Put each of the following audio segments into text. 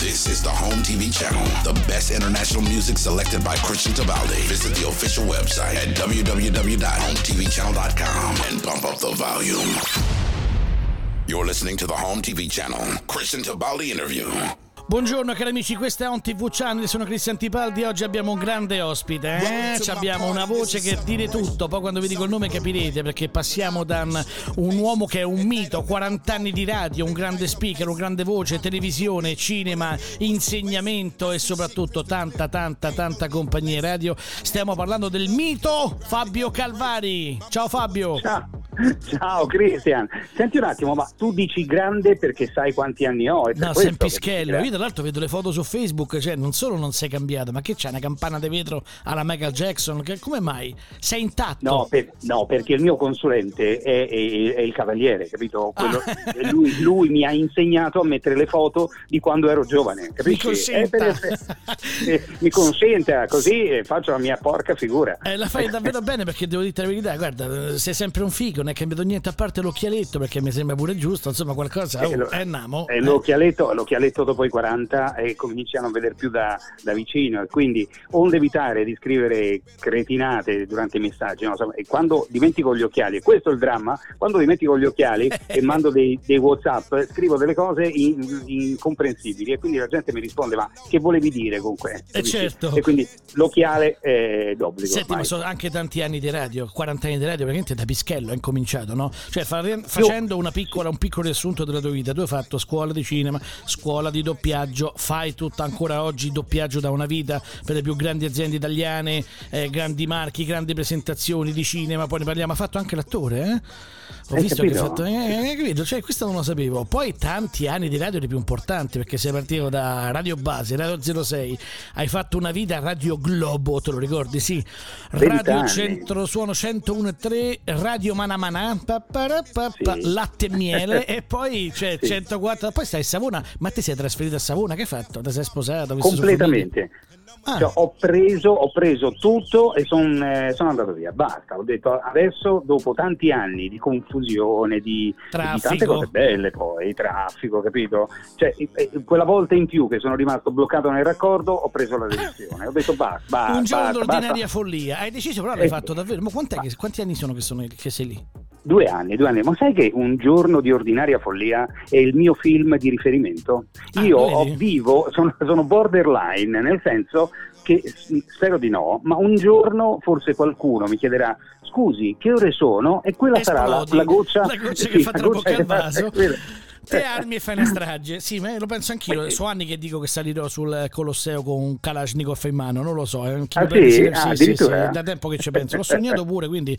This is the Home TV channel, the best international music selected by Christian Tabaldi. Visit the official website at www.hometvchannel.com and bump up the volume. You're listening to the Home TV channel, Christian Tabaldi interview. Buongiorno cari amici, questa è On TV Channel, sono Cristian Tipaldi, oggi abbiamo un grande ospite, eh? Ci abbiamo una voce che dire tutto, poi quando vi dico il nome capirete perché passiamo da un uomo che è un mito, 40 anni di radio, un grande speaker, un grande voce, televisione, cinema, insegnamento e soprattutto tanta tanta tanta compagnia radio. Stiamo parlando del mito Fabio Calvari. Ciao Fabio. Ciao. Ciao Cristian, senti un attimo, ma tu dici grande perché sai quanti anni ho? no, sei un pischello. Io tra l'altro vedo le foto su Facebook, cioè non solo non sei cambiato, ma che c'è una campana di vetro alla Michael Jackson? Che, come mai? Sei intatto? No, per, no perché il mio consulente è, è, è il cavaliere, capito? Quello, ah. lui, lui, mi ha insegnato a mettere le foto di quando ero giovane, capisci? Mi consenta. Eh, mi consenta, così faccio la mia porca figura. Eh, la fai davvero bene perché devo dire la verità, guarda, sei sempre un figo, non è cambiato niente a parte l'occhialetto perché mi sembra pure giusto, insomma qualcosa, oh, lo, eh, namo. Eh, l'occhialetto, l'occhialetto dopo i 40 e cominci a non vedere più da, da, vicino e quindi onde evitare di scrivere cretinate durante i messaggi, no? e quando dimentico gli occhiali, e questo è il dramma, quando dimentico gli occhiali e mando dei, dei Whatsapp, scrivo delle cose in, incomprensibili e quindi la gente mi risponde ma che volevi dire con questo? Eh certo. E quindi l'occhiale è d'obbligo. Senti, ma sono anche tanti anni di radio, 40 anni di radio, veramente da pischello è incominciato, no? Cioè facendo una piccola, un piccolo riassunto della tua vita, tu hai fatto scuola di cinema, scuola di doppiaggio, fai tutto ancora oggi doppiaggio da una vita per le più grandi aziende italiane, eh, grandi marchi, grandi presentazioni di cinema, poi ne parliamo, ha fatto anche l'attore, eh? Ho hai visto capito? che hai fatto, eh, capito? Cioè, questo non lo sapevo. Poi tanti anni di radio di più importanti, perché sei partito da Radio Base, Radio 06, hai fatto una vita a Radio Globo, te lo ricordi? Sì. Radio Centro Suono 101.3, Radio Manamana, pa, pa, pa, sì. Latte e Miele, e poi c'è Sì. 104, poi stai a Savona, ma ti sei trasferito a Savona, che hai fatto? Ti sei sposato? Completamente. Ah. Cioè, ho, preso, ho preso tutto e son, eh, sono andato via, basta. Ho detto adesso, dopo tanti anni di confusione, di, di tante cose belle, poi traffico, capito? Cioè, eh, quella volta in più che sono rimasto bloccato nel raccordo, ho preso la decisione. Ho detto basta, basta. Un giorno basta, d'ordinaria basta. follia. Hai deciso, però l'hai Eh, fatto davvero. Ma quant'è che- quanti anni sono che, sono che sei lì? Due anni, due anni. Ma sai che Un giorno di ordinaria follia è il mio film di riferimento? Ah, Io ho vivo, sono, sono borderline, nel senso che spero di no, ma un giorno forse qualcuno mi chiederà scusi, che ore sono? E quella sarà la, Esplodi. la goccia, La goccia sì, che fa che fa- calvaso. quella- Te Eh, armi e fai una strage. Sì, ma lo penso anch'io. Eh. Sono anni che dico che salirò sul Colosseo con un Kalashnikov in mano. Non lo so. È un Ah, chilo- sì? sì, Ah, sì, sì, da tempo che ci penso. L'ho sognato pure, quindi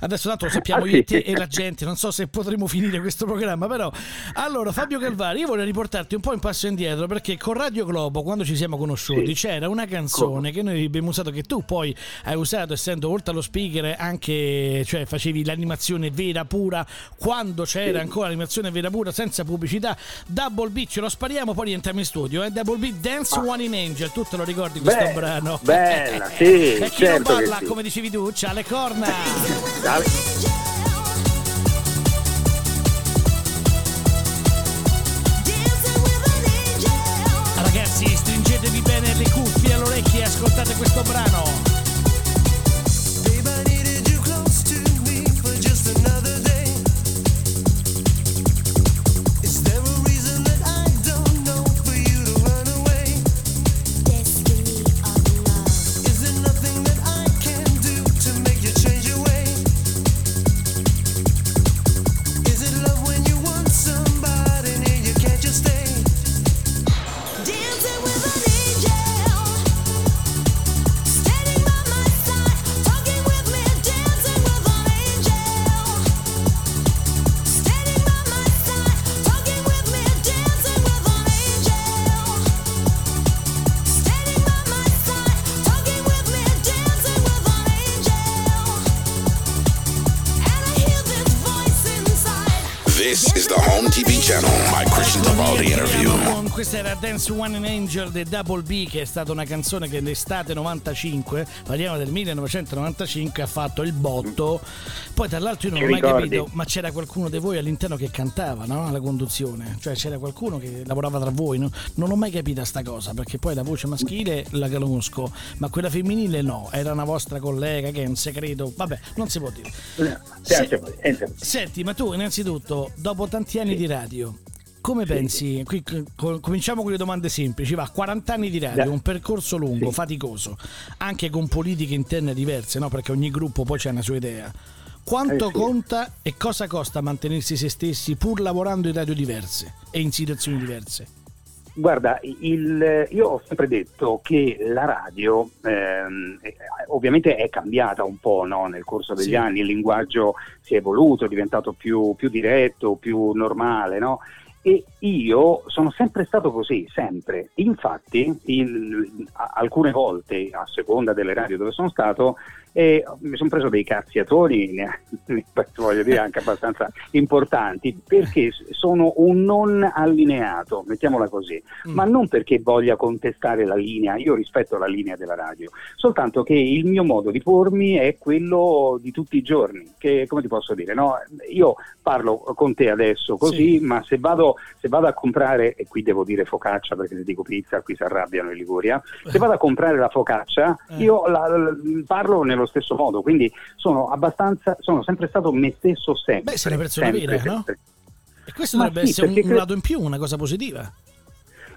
adesso tanto lo sappiamo Ah, io e sì? te e la gente. Non so se potremo finire questo programma, però. Allora, Fabio Calvari, io vorrei riportarti un po' in passo indietro perché con Radio Globo, quando ci siamo conosciuti, c'era una canzone che noi abbiamo usato, che tu poi hai usato, essendo oltre allo speaker, anche cioè facevi l'animazione vera pura quando c'era ancora l'animazione vera pura senza pubblicità. Double Beat, ce lo spariamo, poi rientriamo in studio. Eh? Double Beat Dance One in Angel, tu te lo ricordi questo Beh, brano? bella, sì, e chi non certo che balla, sì. come dicevi tu, c'ha le corna. Dai. Ragazzi, stringetevi bene le cuffie alle orecchie e ascoltate questo brano. Questa era Dance One an Angel dei Double B, che è stata una canzone che nell'estate 95, parliamo del 1995, ha fatto il botto. Poi tra l'altro io non ho mai ricordi? capito, ma c'era qualcuno di voi all'interno che cantava, no? Alla conduzione. Cioè c'era qualcuno che lavorava tra voi, no? Non ho mai capito sta cosa, perché poi la voce maschile la conosco, ma quella femminile no, era una vostra collega che è un segreto. Vabbè, non si può dire. Se- Senti, ma tu innanzitutto, dopo tanti anni di radio, come pensi? Qui cominciamo con le domande semplici. Va, 40 anni di radio, un percorso lungo, Sì. faticoso, anche con politiche interne diverse, no? Perché ogni gruppo poi c'ha una sua idea. Quanto Eh sì. conta e cosa costa mantenersi se stessi pur lavorando in radio diverse e in situazioni diverse? Guarda, il- io ho sempre detto che la radio ehm, eh, ovviamente è cambiata un po' no, nel corso degli Sì. anni, il linguaggio si è evoluto, è diventato più, più diretto, più normale, no? E io sono sempre stato così, sempre. Infatti, il- alcune volte, a seconda delle radio dove sono stato, eh, mi sono preso dei cazziatori, ne- voglio dire anche abbastanza importanti, perché sono un non allineato, mettiamola così, Mm. ma non perché voglia contestare la linea, io rispetto la linea della radio, soltanto che il mio modo di pormi è quello di tutti i giorni, che come ti posso dire, no? io parlo con te adesso così, Sì. ma se vado, se vado a comprare, e qui devo dire focaccia perché se dico pizza qui si arrabbiano in Liguria, se vado a comprare la focaccia Eh. io la- la- parlo nello stesso modo, quindi sono abbastanza, sono sempre stato me stesso sempre. Beh, sei una persona sempre, vera, no? sempre. E questo Ma dovrebbe sì, essere un, un lato in più, una cosa positiva.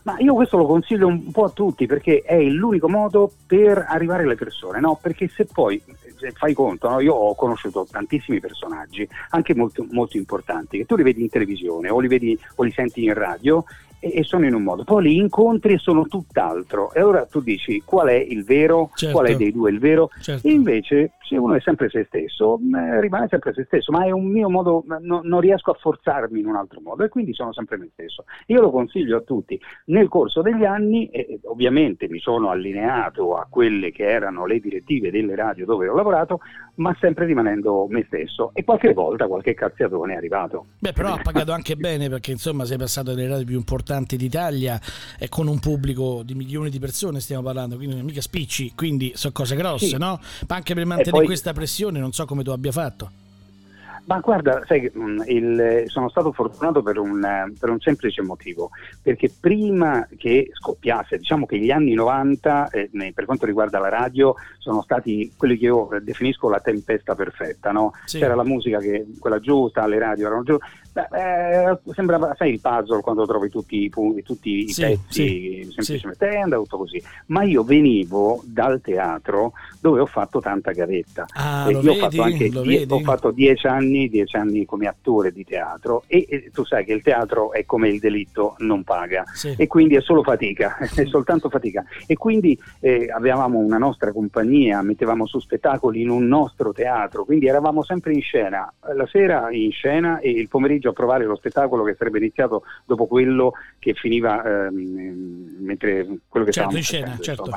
Ma io questo lo consiglio un po' a tutti perché è l'unico modo per arrivare alle persone, no? Perché se poi se fai conto, no? io ho conosciuto tantissimi personaggi, anche molto, molto importanti, che tu li vedi in televisione o li vedi o li senti in radio e, sono in un modo, poi li incontri e sono tutt'altro. E allora tu dici qual è il vero, Certo. qual è dei due il vero? Certo. E invece se uno è sempre se stesso, eh, rimane sempre se stesso, ma è un mio modo, no- non riesco a forzarmi in un altro modo e quindi sono sempre me stesso. Io lo consiglio a tutti. Nel corso degli anni, eh, ovviamente mi sono allineato a quelle che erano le direttive delle radio dove ho lavorato, ma sempre rimanendo me stesso. E qualche volta qualche cazziatone è arrivato. Beh, però ha pagato anche bene perché insomma sei passato nelle radio più importanti d'Italia e con un pubblico di milioni di persone stiamo parlando, quindi mica spicci, quindi sono cose grosse, Sì. no? Ma anche per mantenere poi- questa pressione non so come tu abbia fatto. Ma guarda, sai, che, mh, il- sono stato fortunato per un, per un semplice motivo, perché prima che scoppiasse, diciamo che gli anni 90, eh, per quanto riguarda la radio, sono stati quelli che io definisco la tempesta perfetta, no? Sì. C'era la musica, che, quella giusta, le radio erano giuste, Beh, eh, sembrava, sai, il puzzle quando trovi tutti i, pu- tutti i Sì, pezzi, sì, semplicemente è andato così. Ma io venivo dal teatro dove ho fatto tanta gavetta. Ah, io vedi? ho fatto anche die- ho fatto dieci anni, dieci anni come attore di teatro e, e tu sai che il teatro è come il delitto, non paga Sì. e quindi è solo fatica, è soltanto fatica. E quindi eh, avevamo una nostra compagnia, mettevamo su spettacoli in un nostro teatro, quindi eravamo sempre in scena, la sera in scena e il pomeriggio a provare lo spettacolo che sarebbe iniziato dopo quello che finiva ehm, mentre quello che Certo, stavamo in scena, certo.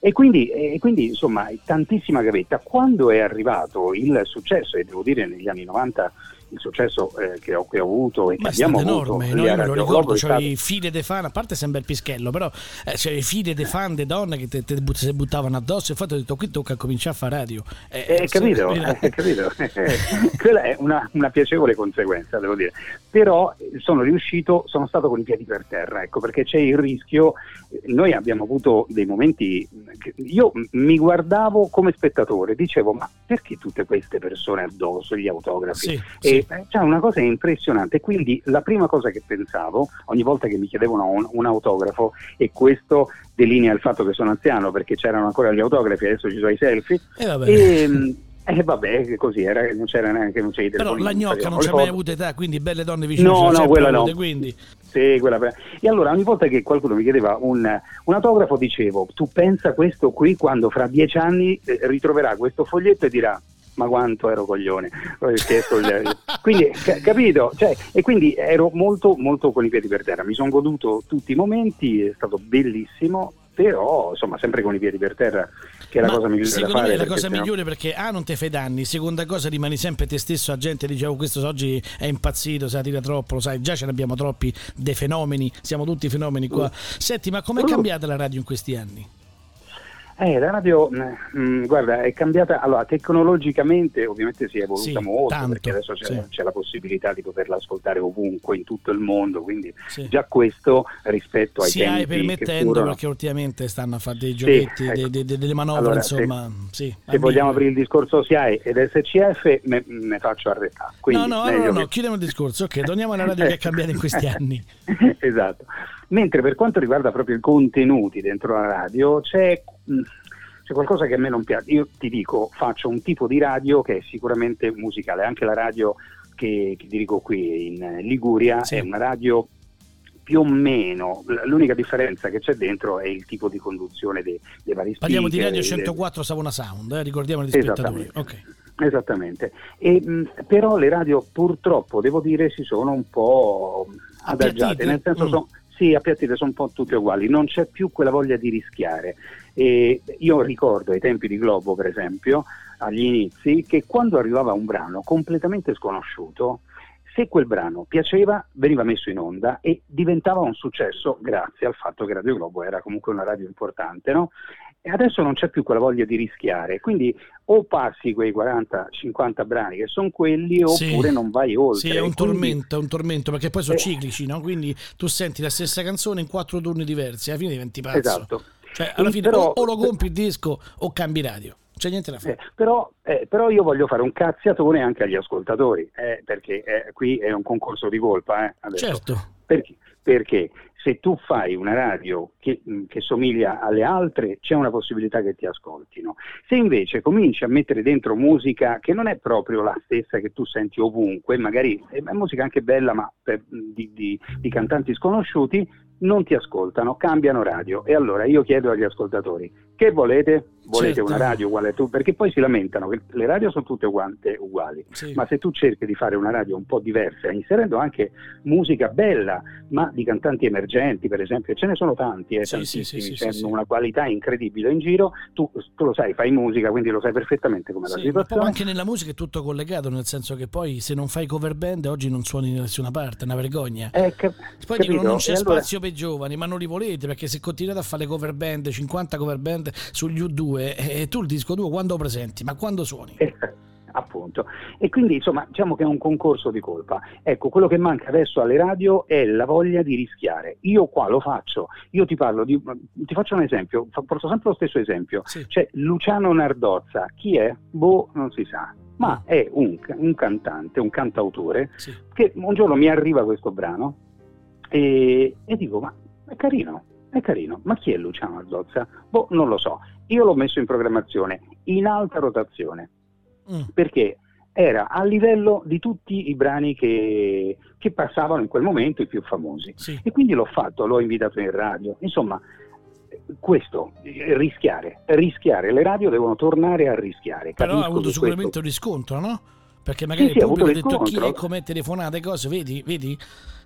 E quindi, e quindi, insomma tantissima gavetta. Quando è arrivato il successo, e devo dire negli anni 90 il successo eh, che, ho, che ho avuto e che Ma abbiamo stato avuto enorme, no? lo ricordo, c'avevi file di fan, a parte sembra il pischello, però eh, c'avevi file di fan, di donne che te, te but- si buttavano addosso e infatti ho detto qui tocca cominciare a fare radio. Eh, Eh, capito, eh, eh, capito. Quella è una, una piacevole conseguenza, devo dire. Però eh, sono riuscito, sono stato con i piedi per terra, ecco, perché c'è il rischio. eh, Noi abbiamo avuto dei momenti. che io mi guardavo come spettatore, dicevo: ma perché tutte queste persone addosso, gli autografi? Sì, E sì. Eh, c'è una cosa impressionante. Quindi la prima cosa che pensavo, ogni volta che mi chiedevano un, un autografo, e questo delinea il fatto che sono anziano perché c'erano ancora gli autografi, adesso ci sono i selfie. Eh. E, eh, vabbè, che così era, non c'era neanche, non c'era i Però la gnocca non c'ha mai avuto età, quindi belle donne vicine No, no, quella no. avute, quindi Sì, quella per- E allora ogni volta che qualcuno mi chiedeva un, un autografo dicevo, tu pensa questo qui quando fra dieci anni eh, ritroverà questo foglietto e dirà ma quanto ero coglione. Quindi, ca- capito? Cioè, e quindi ero molto, molto con i piedi per terra. Mi sono goduto tutti i momenti, è stato bellissimo, però insomma sempre con i piedi per terra che è la Ma cosa migliore da fare me è la perché cosa sennò- migliore perché A non te fai danni, seconda cosa rimani sempre te stesso, la gente dice oh questo oggi è impazzito, se la tira troppo, lo sai, già ce ne abbiamo troppi dei fenomeni, siamo tutti fenomeni qua. Senti, ma com'è Uh. cambiata la radio in questi anni? Eh, la radio, mh, mh, guarda, è cambiata, allora tecnologicamente ovviamente si è evoluta Sì, molto tanto, perché adesso c'è, sì. c'è la possibilità di poterla ascoltare ovunque, in tutto il mondo, quindi Sì. già questo rispetto ai hai tempi permettendo furono, perché ultimamente stanno a fare dei giochetti, ecco. dei- dei- delle manovre, Allora, se- insomma, sì. se vogliamo aprire il discorso SIAE ed SCF me, me faccio arrestare. Quindi No, no, no, no, che- chiudiamo il discorso, ok, torniamo alla radio che è cambiata in questi anni. esatto. Mentre per quanto riguarda proprio i contenuti dentro la radio, c'è, mh, c'è qualcosa che a me non piace. Io ti dico, faccio un tipo di radio che è sicuramente musicale, anche la radio che, che dirigo qui in Liguria Sì. è una radio più o meno, l'unica differenza che c'è dentro è il tipo di conduzione dei, dei vari speaker. Parliamo di Radio dei- 104 Savona Sound, eh, ricordiamo agli spettatori. Esattamente. Esattamente. E, mh, però le radio purtroppo, devo dire, si sono un po' adagiate, nel senso Mm. sono sì, appiattite sono un po' tutte uguali, non c'è più quella voglia di rischiare. E io ricordo ai tempi di Globo, per esempio, agli inizi, che quando arrivava un brano completamente sconosciuto, se quel brano piaceva, veniva messo in onda e diventava un successo grazie al fatto che Radio Globo era comunque una radio importante, no? E adesso non c'è più quella voglia di rischiare, quindi o passi quei 40-50 brani che sono quelli Sì. oppure non vai oltre. Sì, è un quindi- tormento, è un tormento perché poi sono Eh. ciclici, no? Quindi tu senti la stessa canzone in quattro turni diversi, alla fine diventi pazzo. Esatto. Cioè, alla fine però- o, o lo compri il disco o cambi radio. C'è niente da fare. Eh, però, eh, però io voglio fare un cazziatone anche agli ascoltatori, eh, perché eh, qui è un concorso di colpa. eh, certo. Perché? Perché se tu fai una radio che, mh, che somiglia alle altre, c'è una possibilità che ti ascoltino. Se invece cominci a mettere dentro musica che non è proprio la stessa che tu senti ovunque, magari è musica anche bella, ma per- di, di- di cantanti sconosciuti, non ti ascoltano, cambiano radio. E allora io chiedo agli ascoltatori: che volete? Volete Certo. una radio uguale a tu? Perché poi si lamentano che le radio sono tutte uguante- uguali. Sì. Ma se tu cerchi di fare una radio un po' diversa, inserendo anche musica bella, ma di cantanti emergenti, per esempio, ce ne sono tanti, eh, Sì, tantissimi, sì, sì, c'è sì, una qualità incredibile in giro, tu, tu lo sai, fai musica, quindi lo sai perfettamente come la Sì, poi situazione. anche nella musica è tutto collegato, nel senso che poi se non fai cover band oggi non suoni da nessuna parte, è una vergogna. Eh, cap- Poi capito? dicono non c'è E allora- spazio per i giovani, ma non li volete perché se continuate a fare cover band, 50 cover band sugli U2, e tu il disco 2 quando presenti? Ma quando suoni? Eh, appunto. E quindi insomma diciamo che è un concorso di colpa. Ecco, quello che manca adesso alle radio è la voglia di rischiare. Io qua lo faccio, io ti parlo di ti faccio un esempio, porto sempre lo stesso esempio. Sì. C'è Luciano Nardozza, chi è? Boh, non si sa. Ma è un, un cantante, un cantautore, Sì. che un giorno mi arriva questo brano e, e dico, ma è carino, è carino, ma chi è Luciano Nardozza? Boh, non lo so. Io l'ho messo in programmazione, in alta rotazione Mm. perché era a livello di tutti i brani che, che passavano in quel momento, i più famosi. Sì. E quindi l'ho fatto, l'ho invitato in radio. Insomma, questo, eh, rischiare, rischiare, le radio devono tornare a rischiare. Però ha Capisco avuto che sicuramente un riscontro, no? Perché magari Sì, il ha avuto pubblico ha detto chi è come telefonate cose, vedi? Vedi?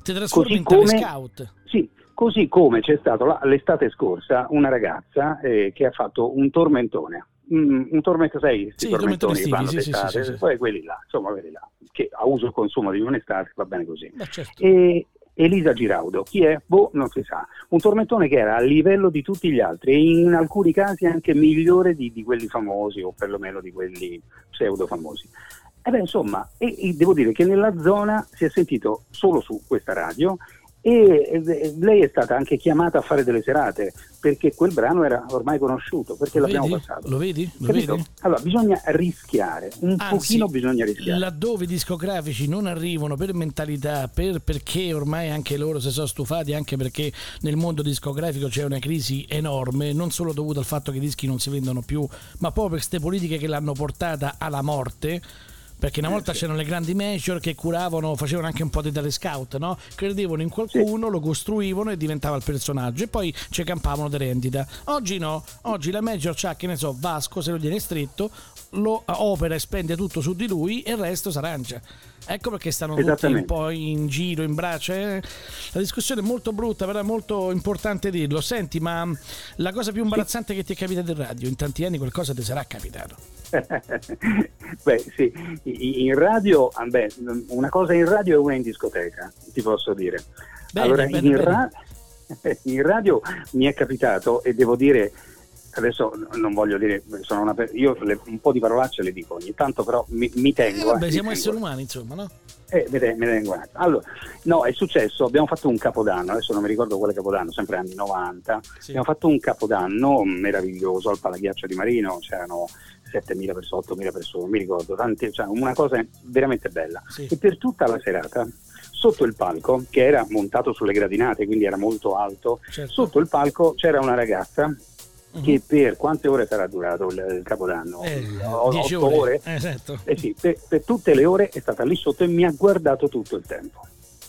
Ti trasformi Così in come- scout. Sì, così come c'è stato la- l'estate scorsa una ragazza eh, che ha fatto un tormentone. Mm, un tormento, sai, questi Sì, tormentoni che fanno sì, d'estate, sì, sì, poi quelli là, insomma, quelli là, che a uso e consumo di un'estate va bene così. Certo. E Elisa Giraudo, chi è? Boh, non si sa. Un tormentone che era a livello di tutti gli altri e in alcuni casi anche migliore di, di quelli famosi o perlomeno di quelli pseudo famosi. E beh, insomma, e- e devo dire che nella zona si è sentito solo su questa radio e lei è stata anche chiamata a fare delle serate perché quel brano era ormai conosciuto, perché Lo l'abbiamo vedi? passato. Lo vedi? Lo vedi? Allora, bisogna rischiare, un Anzi, pochino bisogna rischiare. Laddove i discografici non arrivano per mentalità, per- perché ormai anche loro si sono stufati, anche perché nel mondo discografico c'è una crisi enorme, non solo dovuta al fatto che i dischi non si vendono più, ma proprio per queste politiche che l'hanno portata alla morte. Perché una volta c'erano le grandi major che curavano, facevano anche un po' di scout, no? Credevano in qualcuno, lo costruivano e diventava il personaggio e poi ci campavano di rendita. Oggi no, oggi la major c'ha, che ne so, Vasco, se lo tiene stretto, lo opera e spende tutto su di lui e il resto s'arrangia. Ecco perché stanno tutti un po' in giro, in braccio. eh. La discussione è molto brutta, però è molto importante dirlo. Senti, ma la cosa più imbarazzante che ti è capitata in radio, in tanti anni qualcosa ti sarà capitato. Beh, sì, in radio, ah, beh, una cosa in radio e una in discoteca, ti posso dire. Bene, allora, bene, in, bene. ra- in radio mi è capitato e devo dire, adesso non voglio dire, sono una io le- un po' di parolacce le dico ogni tanto, però mi, mi Eh, tengo. vabbè, eh, siamo mi esseri tengo. umani, insomma, no? Eh, ne tengo. Allora, no, è successo, abbiamo fatto un capodanno, adesso non mi ricordo quale capodanno, sempre anni 90, Sì. abbiamo fatto un capodanno meraviglioso al Palaghiaccio di Marino, c'erano 7.000 persone, 8.000 persone, mi ricordo, tanti, cioè una cosa veramente bella. Sì. E per tutta la serata, sotto il palco, che era montato sulle gradinate, quindi era molto alto, Certo. sotto il palco c'era una ragazza Mhm. che per quante ore sarà durato il, il capodanno? Eh, O- 10 otto ore. ore? Esatto. Eh sì, per, per tutte le ore è stata lì sotto e mi ha guardato tutto il tempo.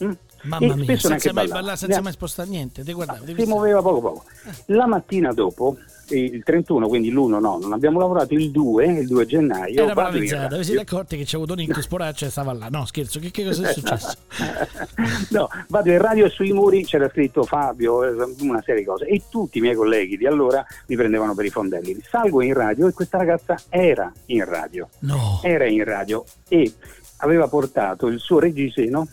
Mm? Mamma mia, spesso senza mai ballare, senza mai spostare niente. Ti guardavi, si devi muoveva poco poco. La mattina dopo, eh, il 31, quindi l'1 no, non abbiamo lavorato, il 2, il 2 gennaio. Era paralizzata, vi siete accorti che c'è avuto un ictus poraccio e stava là. No, scherzo, che, che cosa è successo? no, vado in radio e sui muri c'era scritto Fabio, eh, una serie di cose e tutti i miei colleghi di allora mi prendevano per i fondelli. Salgo in radio e questa ragazza era in radio, No. era in radio e aveva portato il suo reggiseno,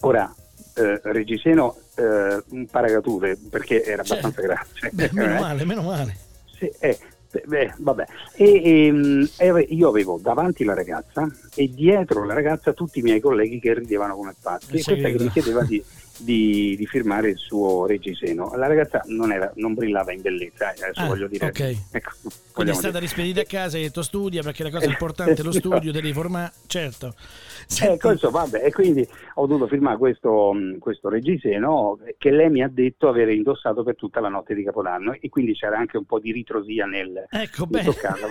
ora eh, reggiseno eh, un paracature perché era Cioè, abbastanza grande. Beh, meno Eh? male, meno male. Sì, eh, beh, vabbè. E, ehm, e io avevo davanti la ragazza e dietro la ragazza tutti i miei colleghi che ridevano come pazzi. E questa che mi chiedeva di, di- di firmare il suo reggiseno. La ragazza non, era- non brillava in bellezza, eh, adesso Ah, voglio dire. ok. Ecco, Quindi è stata dire. rispedita a casa e hai detto studia perché la cosa importante è lo studio, devi formare. Certo. Ecco, insomma, vabbè, e quindi ho dovuto firmare questo, mh, questo reggiseno che lei mi ha detto avere indossato per tutta la notte di Capodanno e quindi c'era anche un po' di ritrosia nel, Ecco, nel toccarlo.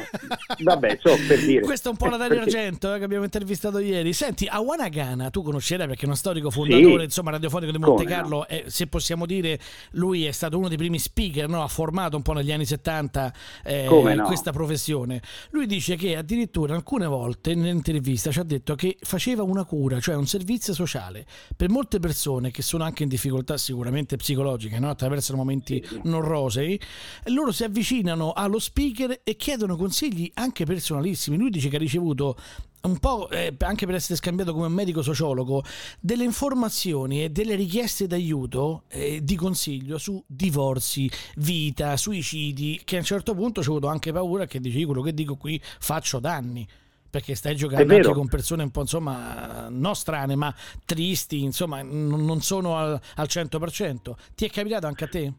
Vabbè, so per dire. Questo è un po' la Dario Perché- Argento eh, che abbiamo intervistato ieri. Senti, a Wanagana, tu conoscerai perché è uno storico fondatore, Sì. insomma, radiofonico di Monte Come no. Carlo. E se possiamo dire, lui è stato uno dei primi speaker, no? ha formato un po' negli anni 70 eh, no. questa professione. Lui dice che addirittura alcune volte nell'intervista ci ha detto che faceva una cura, cioè un servizio sociale per molte persone che sono anche in difficoltà sicuramente psicologiche, no? attraversano momenti non rosei, loro si avvicinano allo speaker e chiedono consigli anche personalissimi. Lui dice che ha ricevuto un po' eh, anche per essere scambiato come medico sociologo delle informazioni e delle richieste d'aiuto eh, di consiglio su divorzi, vita, suicidi che a un certo punto ci ho avuto anche paura che dici "Io quello che dico qui faccio danni perché stai giocando anche con persone un po' insomma non strane ma tristi insomma non non sono al, al 100% ti è capitato anche a te?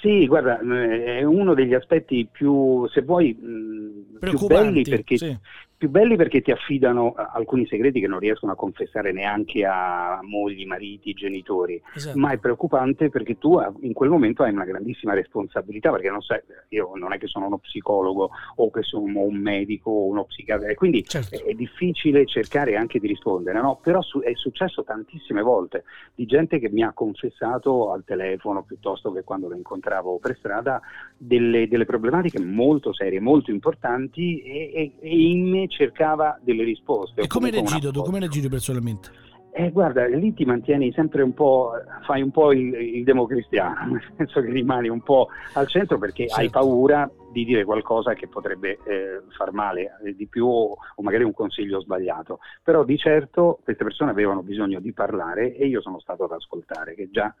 Sì, guarda, è uno degli aspetti più, se vuoi, mh, più belli perché, sì. Più belli perché ti affidano a- alcuni segreti che non riescono a confessare neanche a mogli, mariti, genitori. Esatto. Ma è preoccupante perché tu in quel momento hai una grandissima responsabilità, perché non sai, io non è che sono uno psicologo o che sono un medico o uno psichiatra, quindi Certo. è, difficile cercare anche di rispondere, no? però è successo tantissime volte di gente che mi ha confessato al telefono piuttosto che quando lo incontravo per strada delle, delle problematiche molto serie, molto importanti e, e- e in me cercava delle risposte. E come hai reagito tu? Come hai reagito personalmente? Eh, guarda, lì ti mantieni sempre un po', fai un po' il, il democristiano, nel senso che rimani un po' al centro perché hai Certo. paura di dire qualcosa che potrebbe eh, far male eh, di più o, o magari un consiglio sbagliato. Però di certo queste persone avevano bisogno di parlare e io sono stato ad ascoltare, che già,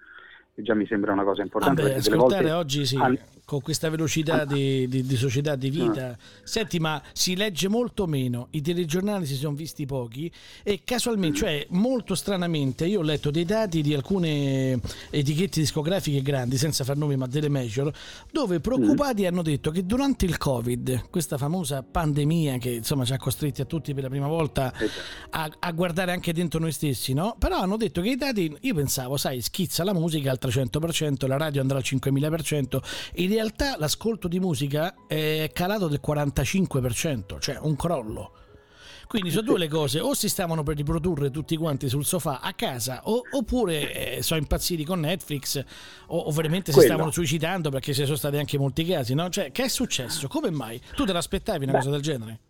che già mi sembra una cosa importante. Vabbè, ascoltare volte- oggi sì, an- con questa velocità di, di- di società, di vita. Senti, ma si legge molto meno, i telegiornali si sono visti pochi e casualmente, cioè molto stranamente, io ho letto dei dati di alcune etichette discografiche grandi, senza far nomi ma delle major, dove preoccupati hanno detto che durante il Covid, questa famosa pandemia che insomma ci ha costretti a tutti per la prima volta Eh a, a guardare anche dentro noi stessi, no? Però hanno detto che i dati, io pensavo, sai, schizza la musica al 300%, la radio andrà al 5000%, in realtà l'ascolto di musica è calato del 45%, cioè un crollo. Quindi sono due le cose, o si stavano per riprodurre tutti quanti sul sofà a casa, o- oppure eh, sono impazziti con Netflix, o, o veramente si Quello. stavano suicidando perché ci sono stati anche molti casi, no? Cioè, che è successo? Come mai? Tu te l'aspettavi una Beh. cosa del genere?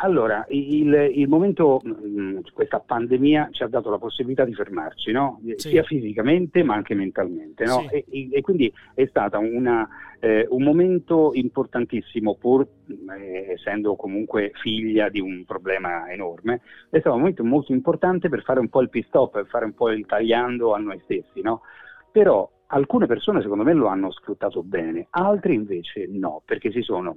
Allora, il, il momento, mh, questa pandemia ci ha dato la possibilità di fermarci, no? Sì. sia fisicamente ma anche mentalmente. No? Sì. E, e- quindi è stato una, eh, un momento importantissimo, pur eh, essendo comunque figlia di un problema enorme, è stato un momento molto importante per fare un po' il pit stop, per fare un po' il tagliando a noi stessi. No? Però alcune persone secondo me lo hanno sfruttato bene, altre invece no, perché si sono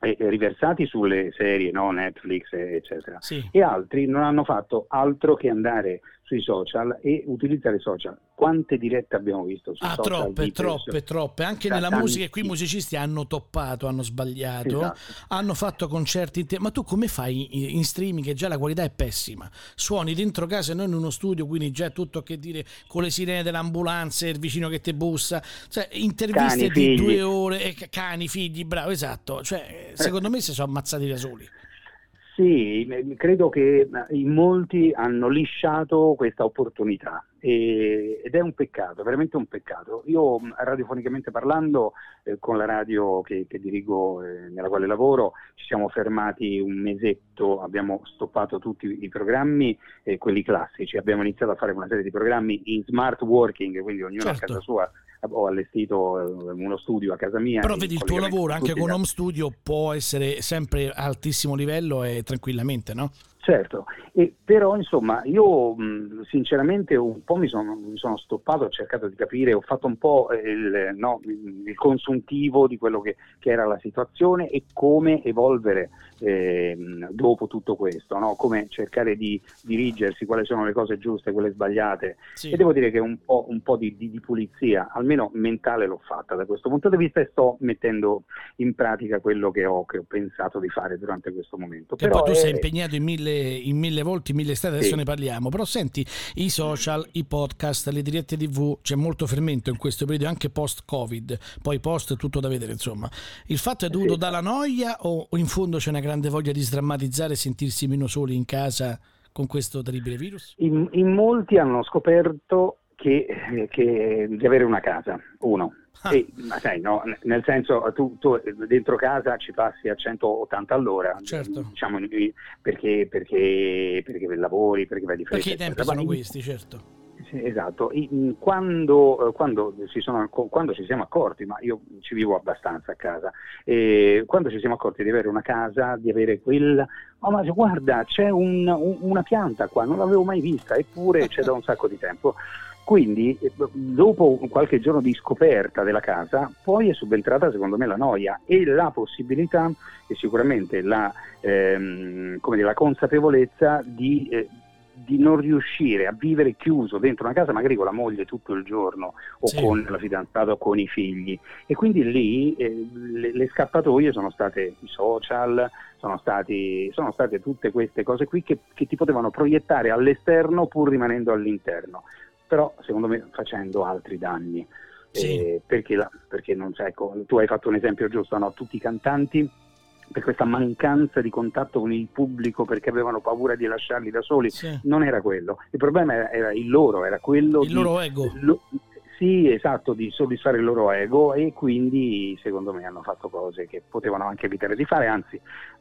eh, riversati sulle serie, no? Netflix, eh, eccetera Sì. e altri non hanno fatto altro che andare sui social e utilizzare i social. Quante dirette abbiamo visto sui Ah, social? troppe, troppe, troppe. Anche Da nella musica, qui i musicisti hanno toppato, hanno sbagliato, Esatto. hanno fatto concerti. in te- Ma tu come fai in streaming? Che già la qualità è pessima. Suoni dentro casa e non in uno studio, quindi già è tutto che dire con le sirene dell'ambulanza, il vicino che ti bussa. Cioè, interviste Cani, di figli. due ore, e ca- cani, figli, bravo, esatto. Cioè, secondo me si sono ammazzati da soli. Sì, credo che in molti hanno lisciato questa opportunità e- ed è un peccato, veramente un peccato. Io mh, radiofonicamente parlando, eh, con la radio che, che dirigo, eh, nella quale lavoro, ci siamo fermati un mesetto, abbiamo stoppato tutti i programmi, eh, quelli classici, abbiamo iniziato a fare una serie di programmi in smart working, quindi ognuno Certo. a casa sua. Ho allestito eh, uno studio a casa mia. Però vedi il tuo lavoro anche con home studio può essere sempre a altissimo livello e tranquillamente, no? Certo, e però insomma io mh, sinceramente un po' mi sono, mi sono stoppato, ho cercato di capire, ho fatto un po' eh, il, no, il consuntivo di quello che, che era la situazione e come evolvere ehm, dopo tutto questo, no? come cercare di dirigersi, quali sono le cose giuste, quelle sbagliate. Sì. E devo dire che un po', un po' di, di- di pulizia, almeno mentale, l'ho fatta da questo punto di vista e sto mettendo in pratica quello che ho, che ho pensato di fare durante questo momento. Che Però poi tu è- sei impegnato in mille, in mille volte, in mille strade, adesso Sì. ne parliamo. Però senti, i social, i podcast, le dirette TV, c'è molto fermento in questo periodo, anche post-Covid, poi post è tutto da vedere, insomma. Il fatto è dovuto Sì. dalla noia o o in fondo c'è una grande voglia di sdrammatizzare e sentirsi meno soli in casa con questo terribile virus? In, in molti hanno scoperto che, eh, che- di avere una casa, uno. Ah. E, ma sai, no, nel senso, tu, tu dentro casa ci passi a 180 all'ora, Certo. diciamo, perché, perché, perché lavori, perché vai di fretta. Perché i tempi sono questi, certo. Sì, esatto, quando, eh, quando si sono, quando ci siamo accorti, ma io ci vivo abbastanza a casa, eh, quando ci siamo accorti di avere una casa, di avere quella, oh ma guarda c'è un- un- una pianta qua, non l'avevo mai vista, eppure c'è da un sacco di tempo. Quindi eh, dopo qualche giorno di scoperta della casa, poi è subentrata secondo me la noia e la possibilità e sicuramente la, ehm, come dire, la consapevolezza di, eh, di non riuscire a vivere chiuso dentro una casa, magari con la moglie tutto il giorno o Sì. con la fidanzata o con i figli. E quindi lì eh, le, le scappatoie sono state i social, sono, stati, sono state tutte queste cose qui che, che ti potevano proiettare all'esterno pur rimanendo all'interno, però secondo me facendo altri danni. Sì. Eh, perché, la- perché non sai, ecco, tu hai fatto un esempio giusto, no? tutti i cantanti per questa mancanza di contatto con il pubblico perché avevano paura di lasciarli da soli, Sì. non era quello, il problema era, era il loro, era quello Il di, loro ego. lo- sì, esatto, di soddisfare il loro ego e quindi secondo me hanno fatto cose che potevano anche evitare di fare, anzi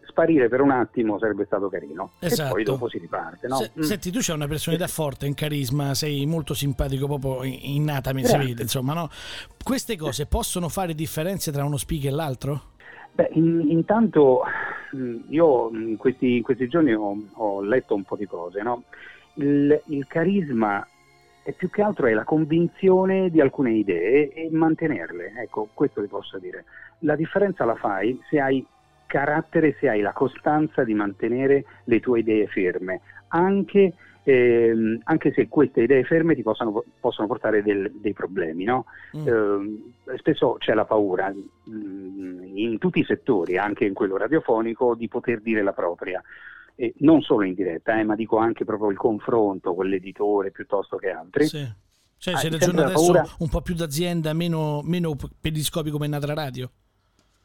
sparire per un attimo sarebbe stato carino Esatto. e poi dopo si riparte. No? Se- Mm. Senti, tu c'hai una personalità forte, in carisma, sei molto simpatico proprio in- innata, mi si vede, insomma, no? Queste cose possono fare differenze tra uno speaker e l'altro? Beh, in- intanto mh, io in questi, in questi giorni ho, ho letto un po' di cose, no? il, il carisma è più che altro è la convinzione di alcune idee e mantenerle, ecco, questo ti posso dire. La differenza la fai se hai carattere, se hai la costanza di mantenere le tue idee ferme, anche, ehm, anche se queste idee ferme ti possano, possono portare del- dei problemi, no? Mm. Eh, spesso c'è la paura mm, in tutti i settori, anche in quello radiofonico, di poter dire la propria. E non solo in diretta, eh, ma dico anche proprio il confronto con l'editore piuttosto che altri. Sì. Cioè, Ah, si ragiona adesso paura- un po' più d'azienda, meno, meno pediscopi come è nata la radio?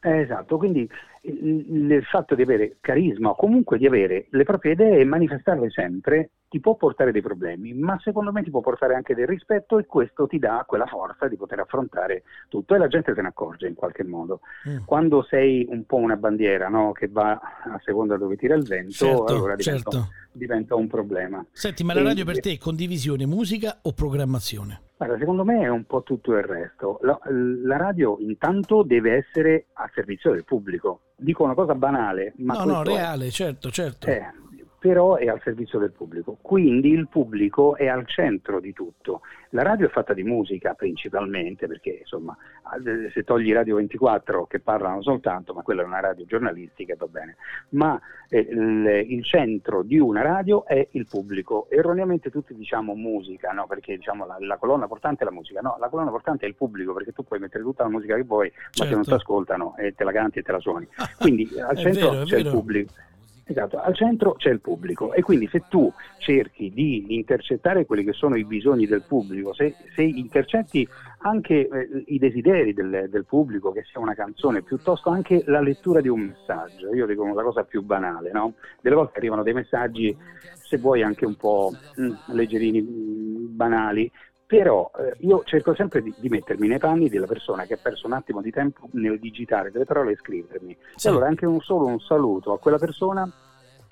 Eh, esatto, quindi il, fatto di avere carisma o comunque di avere le proprie idee e manifestarle sempre ti può portare dei problemi, ma secondo me ti può portare anche del rispetto e questo ti dà quella forza di poter affrontare tutto e la gente se ne accorge in qualche modo. Mm. Quando sei un po' una bandiera no, che va a seconda dove tira il vento, Certo, allora diventa, certo. diventa un problema. Senti, ma la E- radio per te è condivisione, musica o programmazione? Guarda, secondo me è un po' tutto il resto. La, la radio intanto deve essere a servizio del pubblico. Dico una cosa banale, ma no, no, reale, certo, certo. Eh, però è al servizio del pubblico, quindi il pubblico è al centro di tutto. La radio è fatta di musica principalmente, perché insomma, eh, se togli Radio 24 che parlano soltanto, ma quella è una radio giornalistica, va bene, ma eh, il, il centro di una radio è il pubblico. Erroneamente tutti diciamo musica, no? perché diciamo la, la colonna portante è la musica, no, la colonna portante è il pubblico, perché tu puoi mettere tutta la musica che vuoi, ma se non ti Certo. ascoltano e te la canti e te la suoni. Quindi al centro vero, c'è il pubblico. Esatto, al centro c'è il pubblico e quindi se tu cerchi di intercettare quelli che sono i bisogni del pubblico, se, se intercetti anche eh, i desideri del, del pubblico, che sia una canzone, piuttosto anche la lettura di un messaggio, io dico la cosa più banale, no? Delle volte arrivano dei messaggi, se vuoi anche un po' mm, leggerini, mm, banali, però eh, io cerco sempre di, di mettermi nei panni della persona che ha perso un attimo di tempo nel digitare delle parole e scrivermi. Sì. E allora anche un solo un saluto a quella persona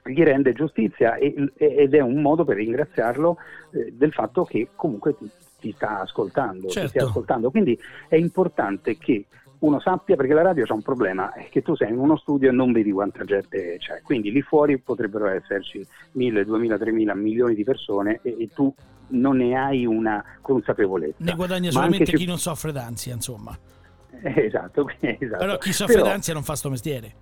gli rende giustizia e- ed è un modo per ringraziarlo eh, del fatto che comunque ti, ti sta ascoltando, ti Certo. stia ascoltando. Quindi è importante che uno sappia, perché la radio c'è un problema, è che tu sei in uno studio e non vedi quanta gente c'è, quindi lì fuori potrebbero esserci mille, duemila, tremila milioni di persone e, e tu non ne hai una consapevolezza. Ne guadagna Ma solamente ci- chi non soffre d'ansia, insomma. Eh, Esatto, esatto. Però chi soffre Però- d'ansia non fa sto mestiere.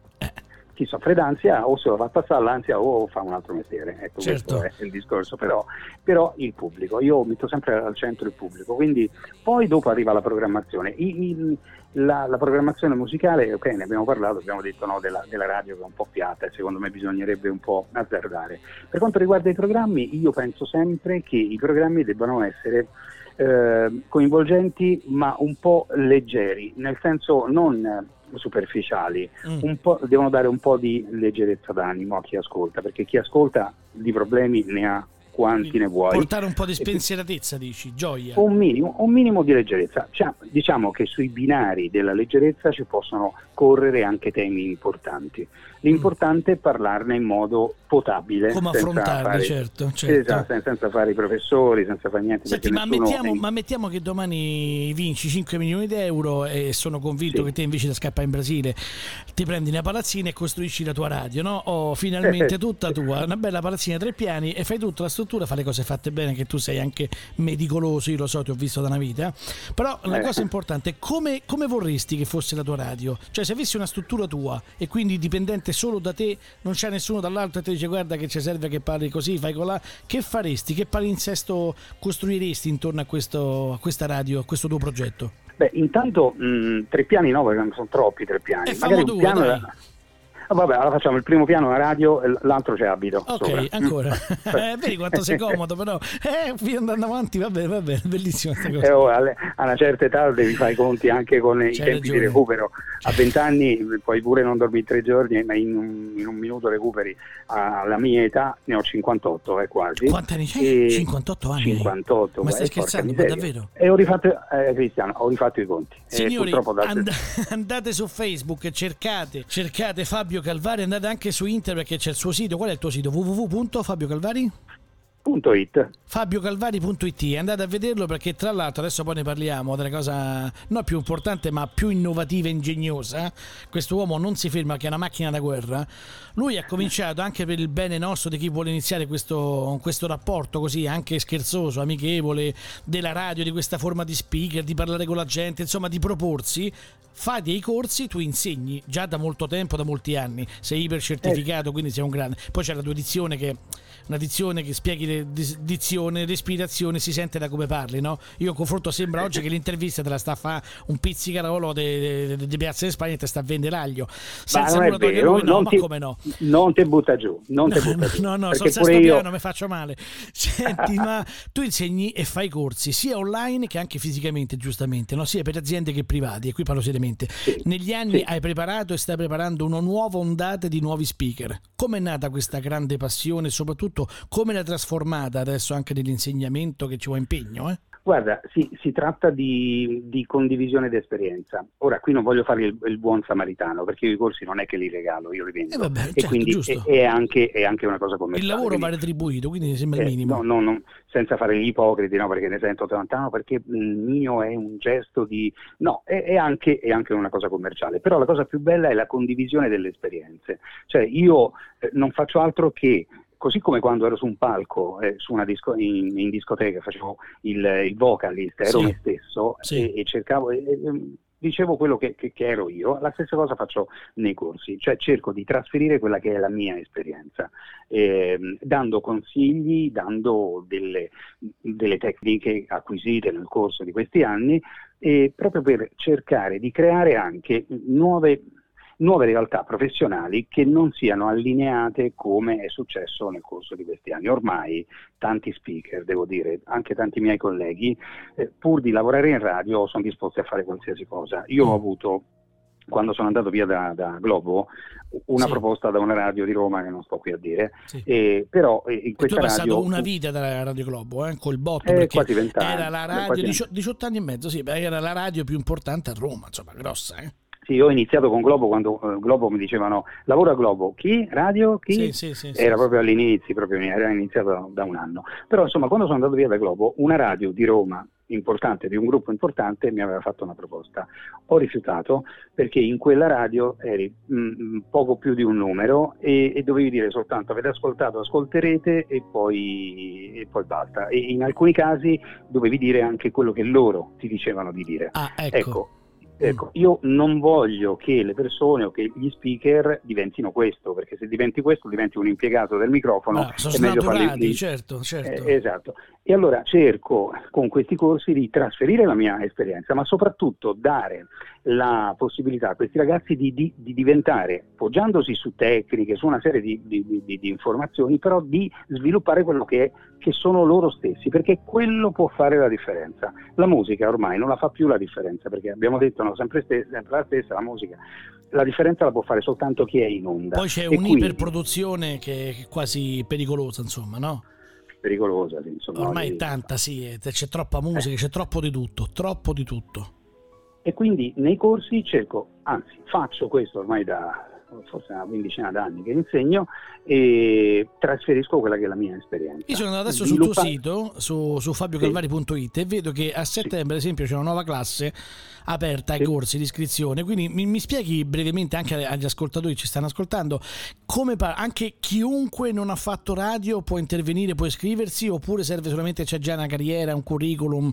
Chi soffre d'ansia o se lo fa passare l'ansia o fa un altro mestiere. Ecco, Certo. questo è il discorso. Però, però il pubblico, io metto sempre al centro il pubblico, quindi poi dopo arriva la programmazione. I- i- la, la programmazione musicale, ok, ne abbiamo parlato, abbiamo detto no, della, della radio che è un po' piatta e secondo me bisognerebbe un po' azzardare. Per quanto riguarda i programmi, io penso sempre che i programmi debbano essere eh, coinvolgenti ma un po' leggeri, nel senso non superficiali, Mm. un po', devono dare un po' di leggerezza d'animo a chi ascolta, perché chi ascolta di problemi ne ha quanti ne vuoi. Portare un po' di spensieratezza, dici, gioia. un minimo, un minimo di leggerezza. Cioè, diciamo che sui binari della leggerezza ci possono correre anche temi importanti. L'importante è parlarne in modo potabile. Come affrontarli, fare- certo, certo. Esatto, sen- senza fare i professori, senza fare niente. Senti, ma mettiamo, è- ma mettiamo che domani vinci 5 milioni di euro e sono convinto Sì. che te invece da scappare in Brasile ti prendi una palazzina e costruisci la tua radio, no? Oh, finalmente tutta tua, una bella palazzina a tre piani e fai tutta la struttura, fai le cose fatte bene, che tu sei anche medicoloso, io lo so, ti ho visto da una vita. Però la Eh. cosa importante è come, come vorresti che fosse la tua radio? Cioè se avessi una struttura tua e quindi dipendente solo da te, non c'è nessuno dall'altro e ti dice guarda che ci serve che parli così, fai colà, che faresti? Che palinsesto costruiresti intorno a, questo, a questa radio, a questo tuo progetto? Beh, intanto mh, tre piani no, perché non sono troppi tre piani. Eh, fammo due, piano dai. Ah, vabbè, allora facciamo il primo piano la radio e l'altro c'è abito. Ok, sopra. ancora. eh, vedi quanto sei comodo, però. Eh, andando avanti, va bene, va bene, bellissima questa cosa. Eh, oh, alle- a una certa età devi fare i conti anche con i tempi ragione. di recupero. A 20 anni puoi pure non dormire tre giorni, ma in un, in un minuto recuperi. Alla mia età ne ho 58, eh, quasi. Quanti anni c'hai? E- 58 anni hai? 58. Ma stai scherzando, ma davvero? E ho rifatto, eh, Cristiano, ho rifatto i conti. Signori, purtroppo da- and- andate su Facebook, cercate, cercate Fabio Calvari, andate anche su internet perché c'è il suo sito. Qual è il tuo sito? www.fabiocalvari? It. fabiocalvari.it andate a vederlo perché tra l'altro adesso poi ne parliamo della cosa non più importante ma più innovativa e ingegnosa questo uomo non si ferma che è una macchina da guerra. Lui ha cominciato anche per il bene nostro di chi vuole iniziare questo, questo rapporto così anche scherzoso, amichevole della radio, di questa forma di speaker di parlare con la gente, insomma di proporsi. Fa dei corsi, tu insegni già da molto tempo, da molti anni. Sei iper certificato quindi sei un grande. Poi c'è la tua dizione che una dizione che spieghi dis- dizione, respirazione, si sente da come parli, no? Io confronto sembra oggi che l'intervista te la sta a fa un pizzicarolo di Piazza di Spagna e te sta a vendere l'aglio. Ma Senza non è nulla vero, lui, no, non ma ti, come no? non ti butta giù, non ti butta giù. No, no, sono sesto io, piano, mi faccio male. Senti, ma tu insegni e fai corsi sia online che anche fisicamente, giustamente, no? sia per aziende che privati, e qui parlo seriamente. giustamente. Negli anni Sì. hai preparato e stai preparando una nuova ondata di nuovi speaker. Come è nata questa grande passione e soprattutto come l'hai trasformata adesso anche nell'insegnamento che ci vuole impegno? Eh? Guarda, si, si tratta di, di condivisione di esperienza. Ora, qui non voglio fare il, il buon samaritano, perché io i corsi non è che li regalo, io li vendo. Eh vabbè, e certo, quindi giusto. è, è anche, è anche una cosa commerciale. Il lavoro va quindi- retribuito, quindi mi sembra il Eh, minimo. no, no, no, senza fare gli ipocriti, no, perché ne sento tanto, no, perché il mio è un gesto di... No, è, è anche, è anche una cosa commerciale, però la cosa più bella è la condivisione delle esperienze. Cioè io eh, non faccio altro che... Così come quando ero su un palco, eh, su una disco- in, in discoteca, facevo il, il vocalist, ero Sì. me stesso Sì. e, e cercavo, e- e- dicevo quello che, che- che ero io, la stessa cosa faccio nei corsi, cioè cerco di trasferire quella che è la mia esperienza, ehm, dando consigli, dando delle, delle tecniche acquisite nel corso di questi anni, e proprio per cercare di creare anche nuove, nuove realtà professionali che non siano allineate come è successo nel corso di questi anni. Ormai tanti speaker, devo dire, anche tanti miei colleghi, eh, pur di lavorare in radio sono disposti a fare qualsiasi cosa. Io ho avuto quando sono andato via da, da Globo, una Sì. proposta da una radio di Roma che non sto qui a dire, Sì. eh, però in E tu questa hai passato radio una vita da Radio Globo, eh, col botto, Eh, quasi vent'anni, era la eh, radio, quasi 18, 18 anni e mezzo, sì, era la radio più importante a Roma, insomma, grossa, eh? Sì, io ho iniziato con Globo quando eh, Globo mi dicevano lavoro a Globo, chi? Radio? Chi? Sì, sì, sì, era proprio all'inizio, proprio, era iniziato da, un anno. Però insomma quando sono andato via da Globo, una radio di Roma importante, di un gruppo importante, mi aveva fatto una proposta. Ho rifiutato perché in quella radio eri mm, poco più di un numero e, e dovevi dire soltanto avete ascoltato, ascolterete e poi, e poi basta. E in alcuni casi dovevi dire anche quello che loro ti dicevano di dire. Ah, ecco. Ecco, ecco, io non voglio che le persone o che gli speaker diventino questo, perché se diventi questo diventi un impiegato del microfono. Ah, sono è meglio farli- certo, certo. eh, esatto. E allora cerco con questi corsi di trasferire la mia esperienza, ma soprattutto dare la possibilità a questi ragazzi di, di- di diventare, poggiandosi su tecniche, su una serie di, di- di- di informazioni, però di sviluppare quello che, è- che sono loro stessi, perché quello può fare la differenza. La musica ormai non la fa più la differenza, perché abbiamo detto no, sempre, stes- sempre la stessa, la musica. La differenza la può fare soltanto chi è in onda. Poi c'è E quindi- un'iperproduzione che è quasi pericolosa, insomma, no? pericolosa, sì, insomma. Ormai è tanta, sì, eh, c'è troppa musica, c'è troppo di tutto, troppo di tutto. E quindi nei corsi cerco, anzi faccio questo ormai da forse una quindicina d'anni che insegno e trasferisco quella che è la mia esperienza. Io sono andato adesso sul tuo sito, su, su fabiocalvari.it e vedo che a settembre, ad esempio, c'è una nuova classe aperta ai Sì. corsi di iscrizione. Quindi mi, mi spieghi brevemente anche agli ascoltatori che ci stanno ascoltando come pa- anche chiunque non ha fatto radio può intervenire, può iscriversi oppure serve solamente c'è già una carriera, un curriculum?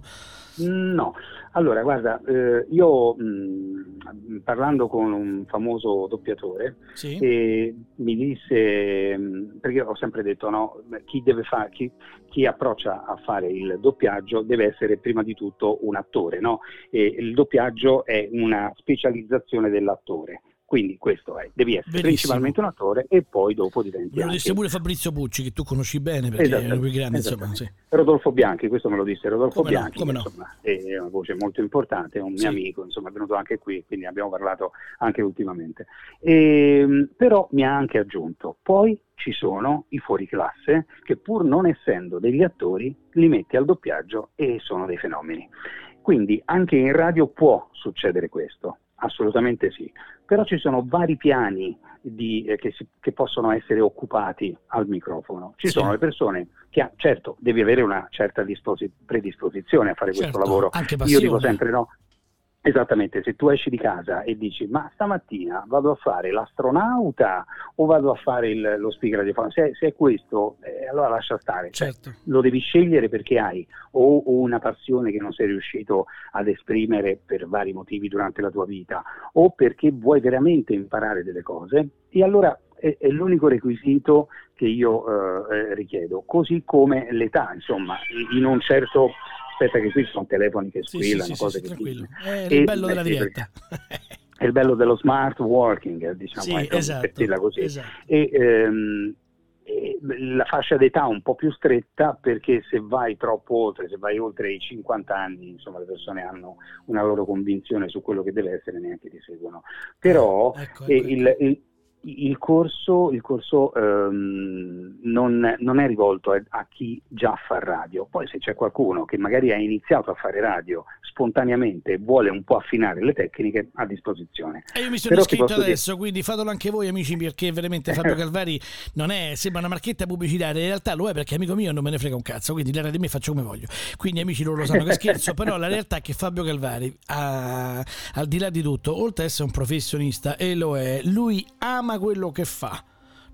No, allora guarda, eh, io mh, parlando con un famoso doppiatore Sì. e mi disse, mh, perché ho sempre detto no, chi deve fare, chi, chi approccia a fare il doppiaggio deve essere prima di tutto un attore, no? E il doppiaggio è una specializzazione dell'attore. Quindi questo è, devi essere Verissimo. principalmente un attore e poi dopo diventi Me lo anche disse pure Fabrizio Bucci, che tu conosci bene perché è uno più grande, insomma. Sì. Rodolfo Bianchi, questo me lo disse Rodolfo Come no, Bianchi, no. insomma, è una voce molto importante, è un mio Sì. amico, insomma, è venuto anche qui, quindi abbiamo parlato anche ultimamente. Ehm, però mi ha anche aggiunto, poi ci sono i fuoriclasse che pur non essendo degli attori li metti al doppiaggio e sono dei fenomeni. Quindi anche in radio può succedere questo, assolutamente sì, però ci sono vari piani di- eh, che, si- che possono essere occupati al microfono. Ci Sì. sono le persone che, ha- certo, devi avere una certa disposi- predisposizione a fare questo Certo, lavoro. anche Io dico sempre no. Esattamente, se tu esci di casa e dici ma stamattina vado a fare l'astronauta o vado a fare il- lo speaker radiofonico, se, se è questo, eh, allora lascia stare. Cioè, Certo. lo devi scegliere perché hai o, o una passione che non sei riuscito ad esprimere per vari motivi durante la tua vita o perché vuoi veramente imparare delle cose e allora è, è l'unico requisito che io eh, eh, richiedo, così come l'età, insomma, in- in un certo... Aspetta che qui ci sono telefoni che squillano, sì, sì, cose sì, che tranquillo. È E- il bello eh, della sì, diretta. È il bello dello smart working, eh, diciamo, Sì, ecco, per esatto, dirla così. esatto. E, ehm, eh, la fascia d'età un po' più stretta perché se vai troppo oltre, se vai oltre i 50 anni, insomma le persone hanno una loro convinzione su quello che deve essere e neanche ti seguono. Però Ecco, eh, ecco, il, il- il corso, il corso ehm, non, non è rivolto a, a chi già fa radio, poi se c'è qualcuno che magari ha iniziato a fare radio spontaneamente e vuole un po' affinare le tecniche a disposizione. E io mi sono Però iscritto posso dire- adesso, quindi fatelo anche voi amici, perché veramente Fabio Calvari non è, sembra una marchetta pubblicitaria, in realtà lo è perché amico mio non me ne frega un cazzo, quindi l'era di me faccio come voglio. Quindi amici loro lo sanno che scherzo, però la realtà è che Fabio Calvari, ha- al di là di tutto, oltre ad essere un professionista, e lo è, lui ama quello che fa.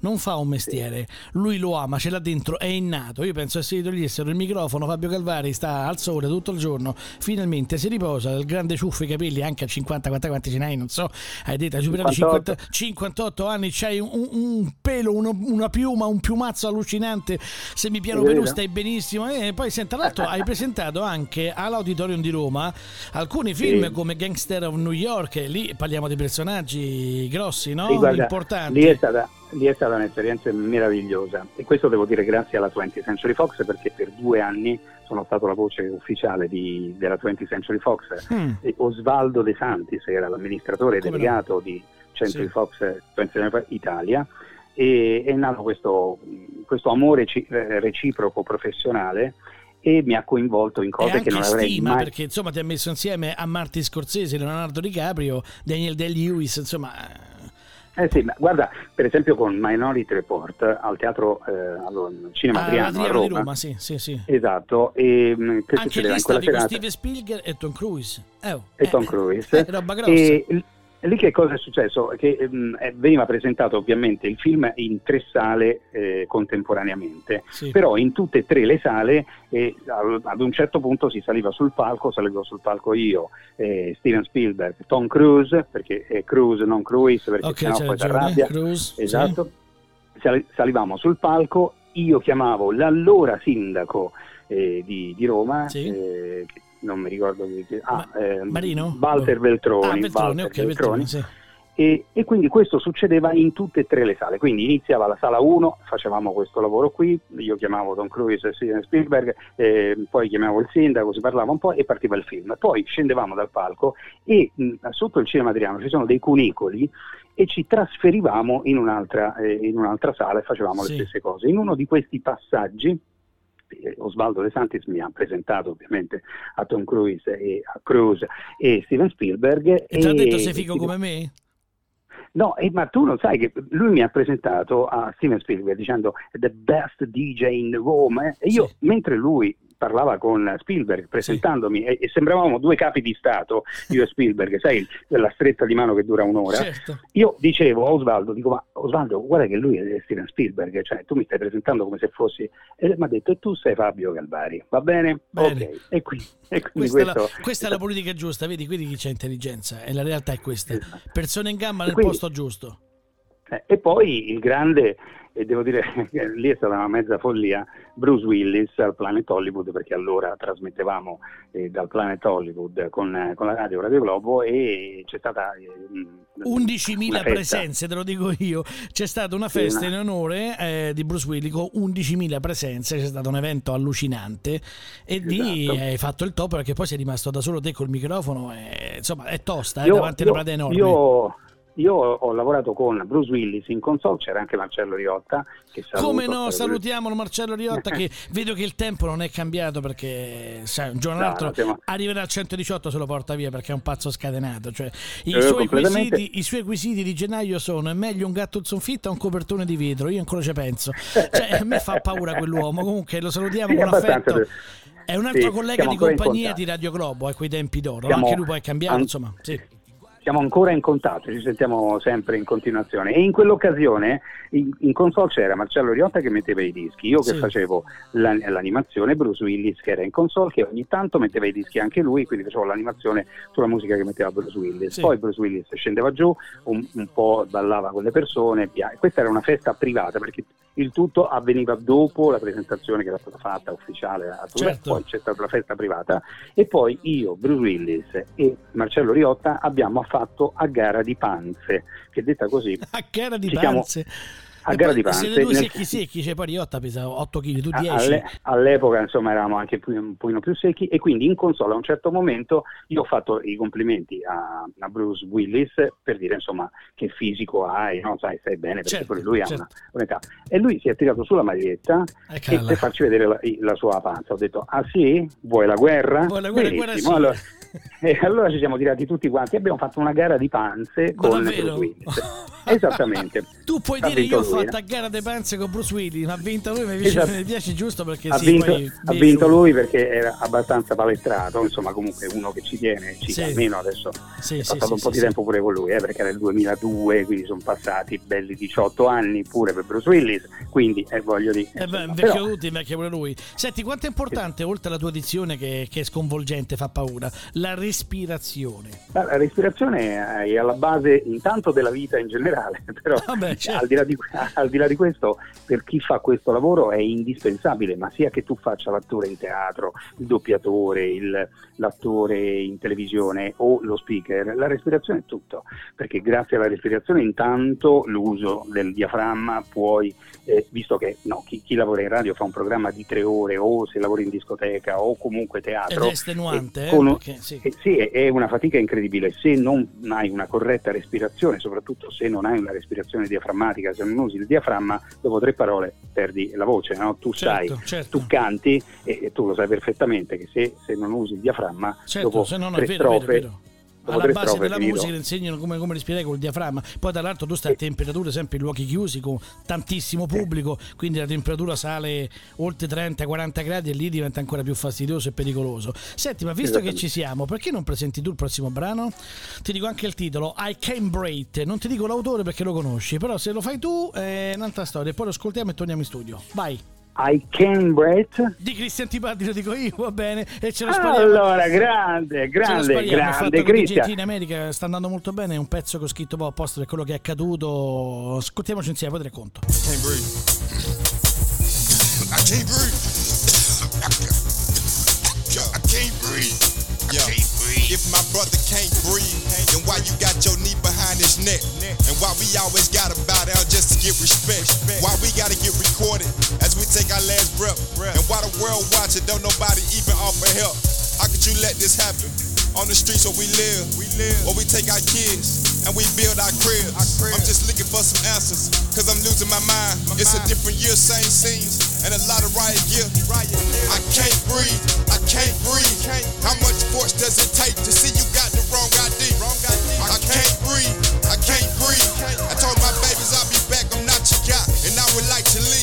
Non fa un mestiere, lui lo ama, ce l'ha dentro, è innato. Io penso che se gli togliessero il microfono, Fabio Calvari sta al sole tutto il giorno, finalmente si riposa, il grande ciuffo i capelli anche a 50, quanti, quanti ce n'hai, non so, hai detto, hai superato 58. 50 58 anni, c'hai un, un pelo, uno- una piuma, un piumazzo allucinante, semipiano È vero. Perù stai benissimo. E poi, senta, tra l'altro, hai presentato anche all'Auditorium di Roma alcuni film Sì. come Gangster of New York, lì parliamo di personaggi grossi, no? Sì, guarda, Importanti. Lì è, stata, lì è stata un'esperienza meravigliosa e questo devo dire grazie alla 20th Century Fox perché per due anni sono stato la voce ufficiale di- della 20th Century Fox. Mm. Osvaldo De Santis era l'amministratore Come no? delegato di Century Sì. Fox 20th Century Fox Italia e è nato questo, questo amore ci- eh, reciproco professionale e mi ha coinvolto in cose che non avrei stima mai perché insomma ti ha messo insieme a Martin Scorsese, Leonardo DiCaprio, Daniel Day-Lewis, insomma Eh sì, ma guarda, per esempio con Minority Report al teatro eh, al Cinema a Adriano, a Ah, Adriano di Roma. Roma, sì, sì, sì. Esatto, e mh, che Anche succedeva lì stavi con? Steven Spielberg e Tom Cruise. Eh, oh, E eh, Tom Cruise. eh, roba grossa. E lì che cosa è successo? Che mh, eh, veniva presentato ovviamente il film in tre sale eh, contemporaneamente, Sì. però in tutte e tre le sale eh, ad un certo punto si saliva sul palco, salivo sul palco io, eh, Steven Spielberg, Tom Cruise, perché è Cruise non Cruise, perché Ok, sennò poi si arrabbia. Cruise, sì. Esatto. Sali- Salivamo sul palco, io chiamavo l'allora sindaco eh, di, di Roma, Sì. Eh, non mi ricordo chi, chi- ah, Ma- ehm, Marino? Walter Veltroni, Ah, Veltroni, Walter ok, Veltroni. Veltroni, sì. E, e quindi questo succedeva in tutte e tre le sale, quindi iniziava la sala 1, facevamo questo lavoro qui, io chiamavo Tom Cruise e Steven Spielberg, eh, poi chiamavo il sindaco, si parlava un po' e partiva il film. Poi scendevamo dal palco e mh, sotto il cinema Adriano ci sono dei cunicoli e ci trasferivamo in un'altra, eh, in un'altra sala e facevamo Sì. le stesse cose. In uno di questi passaggi eh, Osvaldo De Santis mi ha presentato ovviamente a Tom Cruise e a Cruise e Steven Spielberg E ti ha detto sei figo come me? No, eh, ma tu non sai che lui mi ha presentato a Steven Spielberg dicendo the best DJ in Rome eh, e io Sì. mentre lui parlava con Spielberg presentandomi e, e sembravamo due capi di Stato, io e Spielberg, sai, la stretta di mano che dura un'ora. Certo. Io dicevo a Osvaldo, dico ma Osvaldo guarda che lui è Steven Spielberg, cioè tu mi stai presentando come se fossi... E mi ha detto e tu sei Fabio Galvari, va bene? Bene. Ok, e quindi, e Questa, è la, questo... questa è la politica giusta, vedi? Quindi chi c'è intelligenza e la realtà è questa. Esatto. Persone in gamba nel quindi- posto giusto. Eh, E poi il grande, e devo dire che lì è stata una mezza follia, Bruce Willis al Planet Hollywood, perché allora trasmettevamo eh, dal Planet Hollywood con, con la radio Radio Globo e c'è stata... eh, una 11.000 festa. presenze, te lo dico io. C'è stata una Sì, festa una- in onore eh, di Bruce Willis con 11.000 presenze, c'è stato un evento allucinante e lì Esatto. hai fatto il top perché poi sei rimasto da solo te col microfono e, insomma è tosta eh, Io- davanti io- platea enorme. Io, io ho lavorato con Bruce Willis in console, c'era anche Marcello Riotta. Come no, salutiamolo Marcello Riotta che vedo che il tempo non è cambiato perché sai, un giorno o No, l'altro siamo- arriverà al 118 se lo porta via perché è un pazzo scatenato. Cioè, i, Eh, suoi completamente. quesiti, I suoi quesiti di gennaio sono è meglio un gatto zonfitto o un copertone di vetro, io ancora ci penso. Cioè, a me fa paura quell'uomo, comunque lo salutiamo Sì, con affetto. È un altro Sì, collega di compagnia di Radio Globo a quei tempi d'oro, Siamo anche lui poi è cambiato, an- insomma. Sì. Siamo ancora in contatto, ci sentiamo sempre in continuazione. E in quell'occasione in, in console c'era Marcello Riotta che metteva i dischi, io che Sì. facevo la- l'animazione, Bruce Willis che era in console, che ogni tanto metteva i dischi anche lui, quindi facevo l'animazione sulla musica che metteva Bruce Willis. Sì. Poi Bruce Willis scendeva giù, un, un po' ballava con le persone. pia- Questa era una festa privata perché il tutto avveniva dopo la presentazione che era stata fatta ufficiale a tutti, Certo. poi c'è stata la festa privata e poi io, Bruce Willis e Marcello Riotta abbiamo fatto a gara di panze, che detta così A cara di panze. A gara di panze. Siete due nel- secchi secchi, cioè poi Riotta pesa 8 kg, tu A- 10. alle- all'epoca insomma eravamo anche un pochino più secchi e quindi in console a un certo momento io ho fatto i complimenti a, a Bruce Willis per dire insomma che fisico hai, no? Sai, stai bene perché Certo, pure lui certo. ha una, un'età. E lui si è tirato sulla maglietta e per farci vedere la, la sua panza. Ho detto, ah sì? Vuoi la guerra? Vuoi la guerra? Guerra sì. allora, e allora ci siamo tirati tutti quanti e abbiamo fatto una gara di panze Ma con davvero? Bruce Willis. Esattamente. Tu puoi dire io fatto a gara dei panze con Bruce Willis, ma ha vinto lui, mi piace, Esatto. mi piace giusto perché ha, sì, vinto, poi ha vinto lui perché era abbastanza palestrato, insomma comunque uno che ci tiene, ci Sì. almeno adesso Sì, è sì, passato un po' di tempo pure con lui, eh, perché era il 2002, quindi sono passati belli 18 anni pure per Bruce Willis, quindi eh, voglio dire... Eh beh, vecchio però- tutti, vecchio pure lui. Senti, quanto è importante, oltre alla tua dizione che, che è sconvolgente, fa paura, la respirazione. La respirazione è alla base intanto della vita in generale, però Vabbè, certo. al, di là di, al di là di questo, per chi fa questo lavoro è indispensabile, ma sia che tu faccia l'attore in teatro, il doppiatore, il- l'attore in televisione o lo speaker, la respirazione è tutto, perché grazie alla respirazione intanto l'uso del diaframma puoi, eh, visto che no, chi, chi lavora in radio fa un programma di tre ore o se lavora in discoteca o comunque teatro, Ed è estenuante, eh, eh, un- perché sì. eh, sì, è- è una fatica incredibile. Se non hai una corretta respirazione, soprattutto se non hai una respirazione diaframmatica, se non usi il diaframma, dopo tre parole perdi la voce. No? Tu Certo, sai, certo. tu canti e, e tu lo sai perfettamente che se, se non usi il diaframma, Certo, dopo se no, no, tre vero, vero, strofe, è vero. Alla base strofe della finito. musica insegnano come, come respirare col diaframma. Poi, tra l'altro, tu stai a temperature sempre in luoghi chiusi con tantissimo pubblico, quindi la temperatura sale oltre 30-40 gradi e lì diventa ancora più fastidioso e pericoloso. Senti, ma visto che ci siamo, perché non presenti tu il prossimo brano? Ti dico anche il titolo: I Came Break. Non ti dico l'autore perché lo conosci, però se lo fai tu è un'altra storia. Poi lo ascoltiamo e torniamo in studio. Vai. I can breathe. Di Cristian Tipaldi lo dico io, va bene? E ce lo spariamo. Allora, grande, grande, grande Cristian. In America, sta andando molto bene, è un pezzo che ho scritto poi apposta per quello che è accaduto. Ascoltiamoci insieme, poi te ne conto. can't breathe. I can't breathe. I can't breathe. I can't breathe. If my brother can't breathe, then why you got your his neck? And why we always gotta bow down just to get respect? Why we gotta get recorded as we take our last breath? And why the world watching, don't nobody even offer help? How could you let this happen? On the streets where we live, we live, where we take our kids and we build our cribs. I'm just looking for some answers, cause I'm losing my mind. it's a different year, same scenes, and a lot of riot gear. I can't breathe, I can't breathe. Can't. How much force does it take to see you got the wrong ID? I can't breathe, I can't breathe. I told my babies I'll be back, I'm not your guy, and I would like to leave.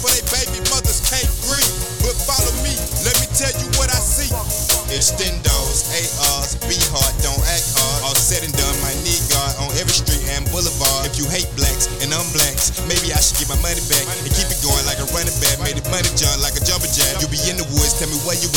For their baby, mothers can't breathe. But follow me, let me tell you what I see. Extendos, ARs, be hard, don't act hard. All said and done, my knee guard on every street and boulevard. If you hate blacks and I'm blacks, maybe I should get my money back and keep it going like a running back. Made it money jump like a jumper jack. You be in the woods, tell me where you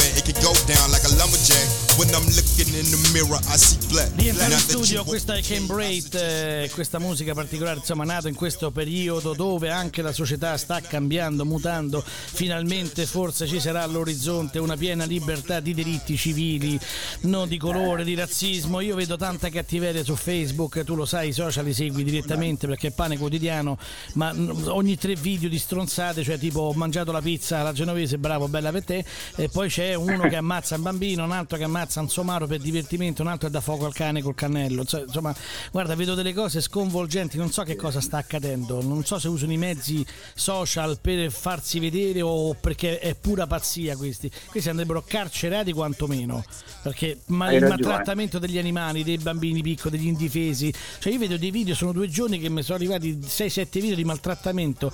Not that studio, you- questa è Came Break, eh, questa musica particolare, insomma, nata in questo periodo dove anche la società sta cambiando, mutando. Finalmente forse ci sarà all'orizzonte una piena libertà di diritti civili, non di colore, di razzismo. Io vedo tanta cattiveria su Facebook, tu lo sai, i social li segui direttamente perché è pane quotidiano, ma ogni tre video di stronzate, cioè tipo ho mangiato la pizza alla genovese, bravo, bella per te, e poi c'è uno che ammazza un bambino, un altro che ammazza un somaro per divertimento, un altro che dà fuoco al cane col cannello. Insomma, Insomma, guarda, vedo delle cose sconvolgenti, non so che cosa sta accadendo, non so se usano i mezzi social per farsi vedere o perché è pura pazzia questi. Questi andrebbero carcerati quantomeno, perché ma il maltrattamento degli animali, dei bambini piccoli, degli indifesi, cioè io vedo dei video, sono due giorni che mi sono arrivati 6-7 video di maltrattamento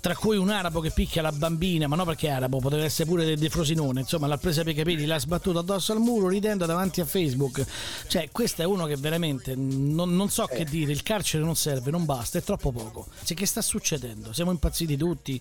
tra cui un arabo che picchia la bambina, ma no perché è arabo, poteva essere pure del de Frosinone, insomma l'ha presa per i capelli, l'ha sbattuta addosso al muro ridendo davanti a Facebook. Cioè, questo è uno che veramente non, non so che dire, il carcere non serve, non basta, è troppo poco. Cioè, che sta succedendo? Siamo impazziti tutti.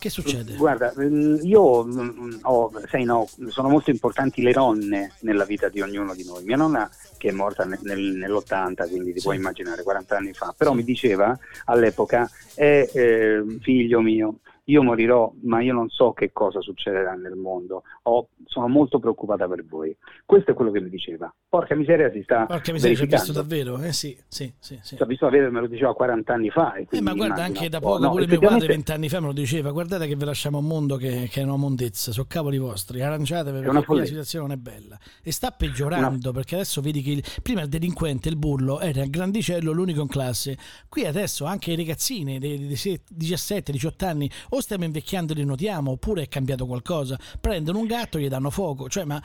Che succede? Guarda, mm, io mm, ho, sai no, sono molto importanti le nonne nella vita di ognuno di noi. Mia nonna che è morta nel- nel- nell'80, quindi ti Sì. puoi immaginare, 40 anni fa, però Sì. mi diceva all'epoca, eh, eh, figlio mio, io morirò, ma io non so che cosa succederà nel mondo, Ho- sono molto preoccupata per voi. Questo è quello che mi diceva. Porca miseria si sta Porca miseria, ci ha visto davvero? Eh sì, sì, sì. sì. Ci ha visto avere, me lo diceva 40 anni fa. Eh, ma guarda, immagina anche da po'. poco No, pure mio padre effettivamente vent'anni fa me lo diceva, guardate che vi lasciamo un mondo che, che è una mondezza, sono cavoli vostri, arrangiatevi perché la situazione non è bella. E sta peggiorando perché adesso vedi che il- prima il delinquente, il bullo, era il grandicello, l'unico in classe. Qui adesso anche i ragazzini dei, dei se- 17-18 anni o stiamo invecchiando e li notiamo oppure è cambiato qualcosa. Prendono un gatto e gli danno fuoco, cioè ma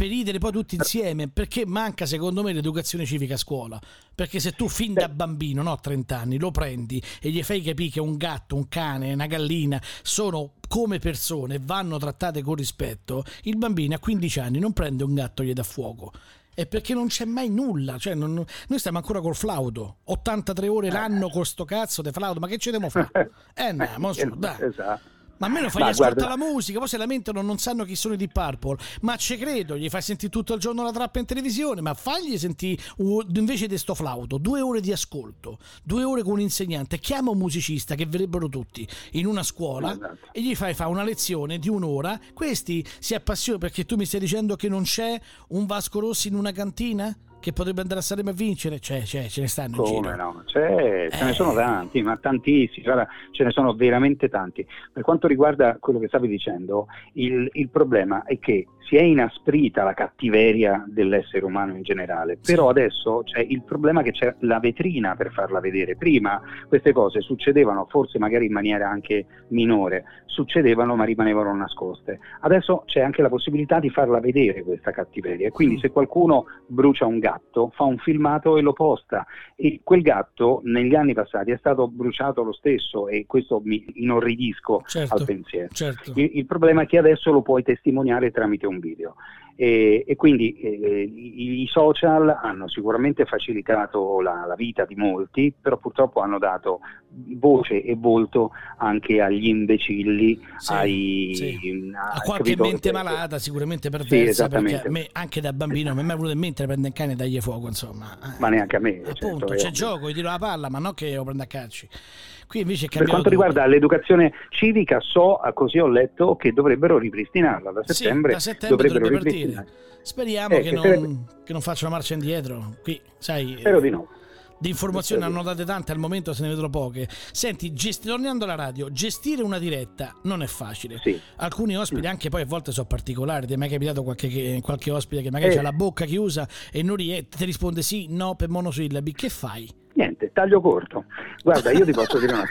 per ridere poi tutti insieme, perché manca secondo me l'educazione civica a scuola. Perché se tu fin da bambino, no, a 30 anni, lo prendi e gli fai capire che un gatto, un cane, una gallina sono come persone vanno trattate con rispetto, il bambino a 15 anni non prende un gatto e gli dà fuoco. È perché non c'è mai nulla, cioè non- noi stiamo ancora col flauto, 83 ore l'anno con sto cazzo di flauto, ma che ci devo fare? Eh no, mo su, dai. Esatto. Ma almeno fai Ma ascoltare la musica, poi si lamentano, non sanno chi sono i Deep Purple. Ma ci credo, gli fai sentire tutto il giorno la trappa in televisione, ma fagli sentire invece di sto flauto, due ore di ascolto, due ore con un insegnante, chiama un musicista che verrebbero tutti in una scuola Esatto. e gli fai fa una lezione di un'ora. Questi si appassionano perché tu mi stai dicendo che non c'è un Vasco Rossi in una cantina? Che potrebbe andare a Sanremo a vincere? C'è, c'è, ce ne stanno in Come giro. no? C'è, ce ne Eh. sono tanti, ma tantissimi, guarda, ce ne sono veramente tanti. Per quanto riguarda quello che stavi dicendo, il, il problema è che si è inasprita la cattiveria dell'essere umano in generale, però adesso c'è il problema che c'è la vetrina per farla vedere. Prima queste cose succedevano, forse magari in maniera anche minore, succedevano ma rimanevano nascoste. Adesso c'è anche la possibilità di farla vedere questa cattiveria quindi Mm. se qualcuno brucia un gatto, fa un filmato e lo posta e quel gatto negli anni passati è stato bruciato lo stesso e questo mi inorridisco Certo. al pensiero. Certo. Il, il problema è che adesso lo puoi testimoniare tramite un video e, e quindi eh, i, i social hanno sicuramente facilitato la, la vita di molti, però purtroppo hanno dato voce e volto anche agli imbecilli, Sì, ai, sì. a- a qualche capito? mente Eh, malata, sicuramente Sì, perversa, perché esattamente. a me, anche da bambino mi è mai venuto in mente prendere in cane e dargli fuoco, insomma. Eh, Ma neanche a me. certo, Appunto, eh. c'è gioco, gli tiro la palla, ma non che lo prendo a calci. Qui invece Per quanto tutto. riguarda l'educazione civica, so, eh, così ho letto, che dovrebbero ripristinarla da Sì, settembre. da settembre dovrebbero dovrebbe partire. Speriamo Eh, che, che non, sarebbe- che non faccia una marcia indietro. Qui, sai, Spero eh, di no. di informazioni hanno date tante, al momento se ne vedono poche. Senti, gesti- tornando alla radio, gestire una diretta non è facile. Sì. Alcuni ospiti, Mm. anche poi a volte sono particolari. Ti è mai capitato qualche, che- qualche ospite che magari Eh. ha la bocca chiusa e non rie- ti risponde sì, no per monosillabi? Che fai? Niente, taglio corto. Guarda, io ti posso dire una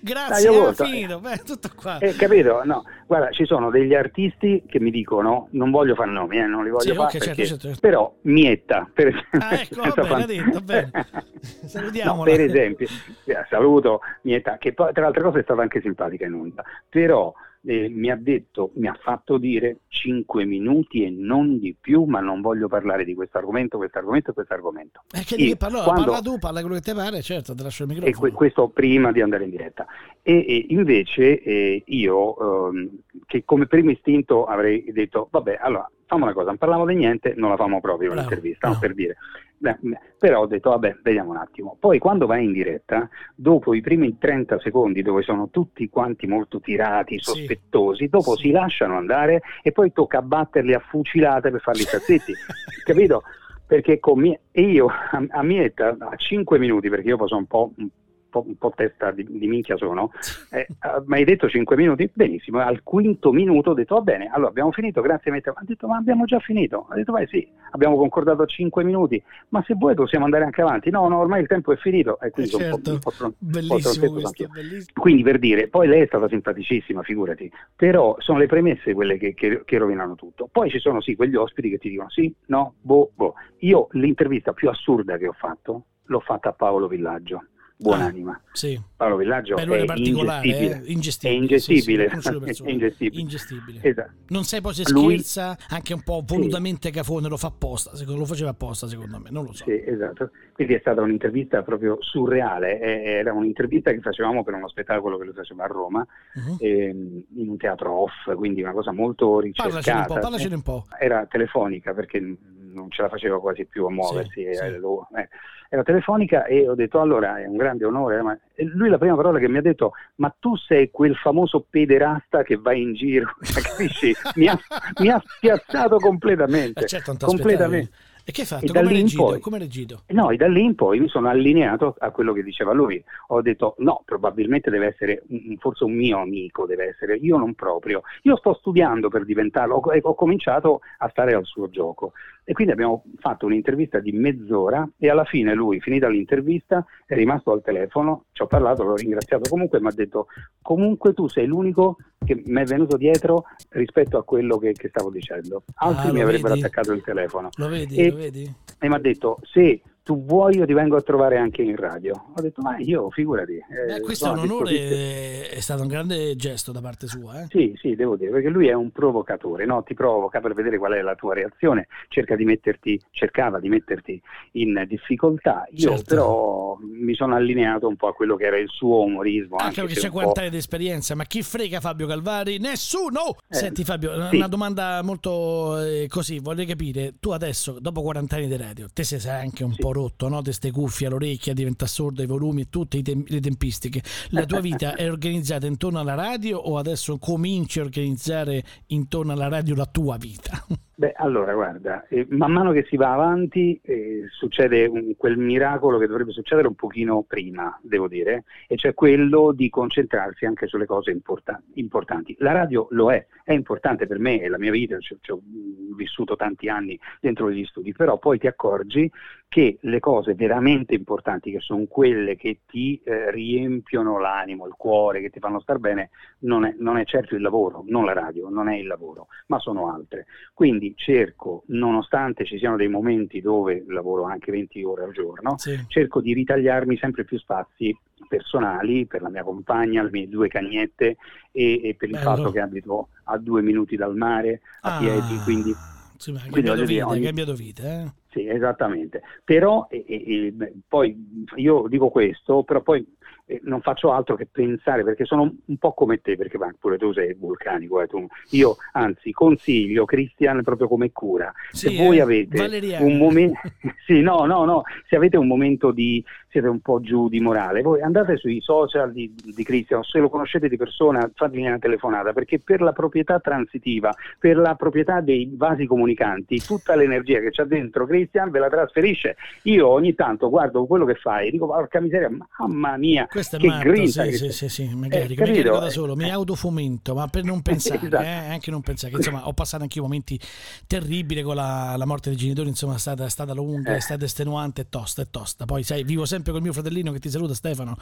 Grazie, Taglio è finito. Beh, tutto qua. Eh, capito? No, guarda, ci sono degli artisti che mi dicono, non voglio fare nomi, eh, non li voglio Sì, fare, ok, certo, perché- certo, certo. però Mietta, per esempio. Ah, ecco, va Questa bene, fan- detto, bene. No, per esempio, eh, saluto Mietta, che poi tra le altre cose è stata anche simpatica in onda, però eh, mi ha detto, mi ha fatto dire 5 minuti e non di più, ma non voglio parlare di questo argomento, questo argomento e questo argomento. Eh, che E parlo? quando- Parla tu, parla quello che ti pare, certo, ti lascio il E microfono. que- questo prima di andare in diretta. E, e invece eh, io, ehm, che come primo istinto avrei detto, vabbè, allora facciamo una cosa, non parliamo di niente, non la famo proprio Bravo, l'intervista, no, bravo. per dire. Beh, però ho detto, vabbè, vediamo un attimo. Poi quando vai in diretta, dopo i primi 30 secondi dove sono tutti quanti molto tirati, Sì. sospettosi, dopo Sì. si lasciano andare e poi tocca batterli a fucilate per farli stare zitti, capito? Perché con Mie- io a, a Mietta a 5 minuti, perché io poi sono un po', po', un po' testa di, di minchia sono, eh, ah, mi hai detto 5 minuti? Benissimo, al quinto minuto ho detto va bene, allora abbiamo finito, grazie Mietta. Ha detto ma abbiamo già finito, ho detto vai sì, abbiamo concordato 5 minuti, ma se vuoi possiamo andare anche avanti, no no ormai il tempo è finito, e Eh, quindi po', certo, un po' un bellissimo questo, bellissimo. Quindi per dire, poi lei è stata simpaticissima, figurati, però sono le premesse quelle che, che- che rovinano tutto. Poi ci sono sì quegli ospiti che ti dicono sì, no, boh, boh. Io l'intervista più assurda che ho fatto l'ho fatta a Paolo Villaggio. Buonanima. Sì. Paolo Villaggio lui è ingestibile. eh? ingestibile. È ingestibile. sì, sì. È ingestibile. Ingestibile. Esatto. Non sai poi se Lui- scherza, anche un po' volutamente cafone, lo fa apposta, lo faceva apposta secondo me, non lo so. Sì, esatto. Quindi è stata un'intervista proprio surreale, eh, era un'intervista che facevamo per uno spettacolo che lui faceva a Roma, Mhm. ehm, in un teatro off, quindi una cosa molto ricercata. Parlacene un po', parlacene un po'. Era telefonica perché non ce la faceva quasi più a muoversi, Sì, eh, sì. lo- eh. era telefonica e ho detto allora è un grande onore, ma e lui la prima parola che mi ha detto ma tu sei quel famoso pederasta che va in giro, capisci? Mi ha, mi ha spiazzato completamente, Eh, certo, completamente. E che hai fatto? Come reagito? poi- Come reagito? No, e da lì in poi mi sono allineato a quello che diceva lui. Ho detto no, probabilmente deve essere un- forse un mio amico, deve essere io non proprio. Io sto studiando per diventarlo ho, ho cominciato a stare al suo gioco. E quindi abbiamo fatto un'intervista di mezz'ora e alla fine lui, finita l'intervista, è rimasto al telefono, ci ho parlato, l'ho ringraziato comunque, mi ha detto comunque tu sei l'unico che mi è venuto dietro rispetto a quello che, che stavo dicendo. Altri Ah, mi avrebbero vedi? attaccato il telefono Lo vedi? E- Lo vedi? e mi ha detto se tu vuoi io ti vengo a trovare anche in radio ho detto ma io figurati eh, Beh, questo è un onore, è stato un grande gesto da parte sua. Eh? sì sì devo dire perché lui è un provocatore no? ti provoca per vedere qual è la tua reazione cerca di metterti cercava di metterti in difficoltà io Certo. però mi sono allineato un po' a quello che era il suo umorismo Anche perché se c'è un po'- 40 anni di esperienza, ma chi frega Fabio Calvari? Nessuno! Eh, Senti Fabio, una- sì. una domanda molto eh, così, voglio capire, tu adesso, dopo 40 anni di radio, te sei anche un Sì. po' rotto, no? Te ste cuffie all'orecchia, diventa sordo, i volumi e tutte tem- le tempistiche. La tua vita è organizzata intorno alla radio o adesso cominci a organizzare intorno alla radio la tua vita? Beh, allora, guarda, eh, man mano che si va avanti eh, succede un- quel miracolo che dovrebbe succedere un pochino prima, devo dire, e cioè quello di concentrarsi anche sulle cose importa- importanti. La radio lo è, è importante per me, è la mia vita, ci, ci ho mm, vissuto tanti anni dentro gli studi, però poi ti accorgi che le cose veramente importanti, che sono quelle che ti eh, riempiono l'animo, il cuore, che ti fanno star bene, non è, non è certo il lavoro, non la radio, non è il lavoro, ma sono altre. Quindi cerco, nonostante ci siano dei momenti dove lavoro anche 20 ore al giorno, Sì. cerco di ritagliarmi sempre più spazi personali per la mia compagna, le mie due cagnette e, e per il Bello. fatto che abito a due minuti dal mare, a Ah, piedi, quindi sì, ma quindi cambiato vita, ogni- cambiato vita, eh? Sì, esattamente. Però e- e- poi io dico questo, però poi eh, non faccio altro che pensare perché sono un po' come te, perché pure tu sei vulcanico, eh, tu- io anzi consiglio Christian proprio come cura. Sì, se voi eh, avete valeriana. un momento sì, no, no, no, se avete un momento di siete un po' giù di morale, voi andate sui social di, di Christian, se lo conoscete di persona, fategli una telefonata, perché per la proprietà transitiva, per la proprietà dei vasi comunicanti, tutta l'energia che c'ha dentro Christian ve la trasferisce. Io ogni tanto guardo quello che fai e dico, porca miseria, mamma mia, Questo è che grinta sì, che sì, sei." sì, sì, mi Eh, mi da solo, mi autofomento, ma per non pensare, Esatto. eh, anche non pensare, che insomma ho passato anche io momenti terribili con la, la morte dei genitori, insomma è stata, è stata lunga, Eh. è stata estenuante, è tosta, è tosta. Poi sai, vivo sempre col mio fratellino che ti saluta Stefano,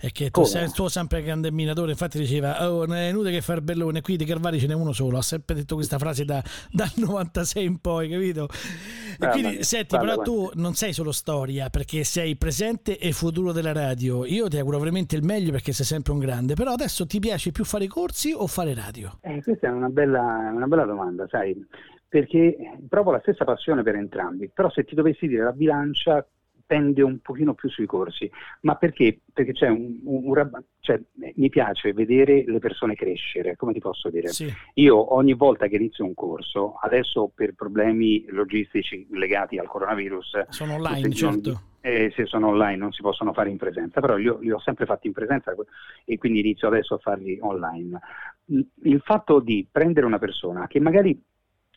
e che tu sei tuo sempre grande minatore, infatti diceva, oh, non è inutile che far bellone, qui di Carvari ce n'è uno solo, ha sempre detto questa frase da, dal 96 in poi, capito? E Mamma quindi, senti, però tu non sei solo storia, perché sei presente e futuro della radio. Io ti auguro veramente il meglio perché sei sempre un grande, però adesso ti piace più fare corsi o fare radio? Eh, questa è una bella, una bella domanda, sai, perché provo la stessa passione per entrambi, però se ti dovessi dire la bilancia pende un pochino più sui corsi, ma perché? Perché c'è un, un- un rab- cioè, mi piace vedere le persone crescere, come ti posso dire? Sì, Io ogni volta che inizio un corso, adesso per problemi logistici legati al coronavirus, sono online, tutti non- certo. eh, se sono online non si possono fare in presenza, però io li ho sempre fatti in presenza e quindi inizio adesso a farli online. Il fatto di prendere una persona che magari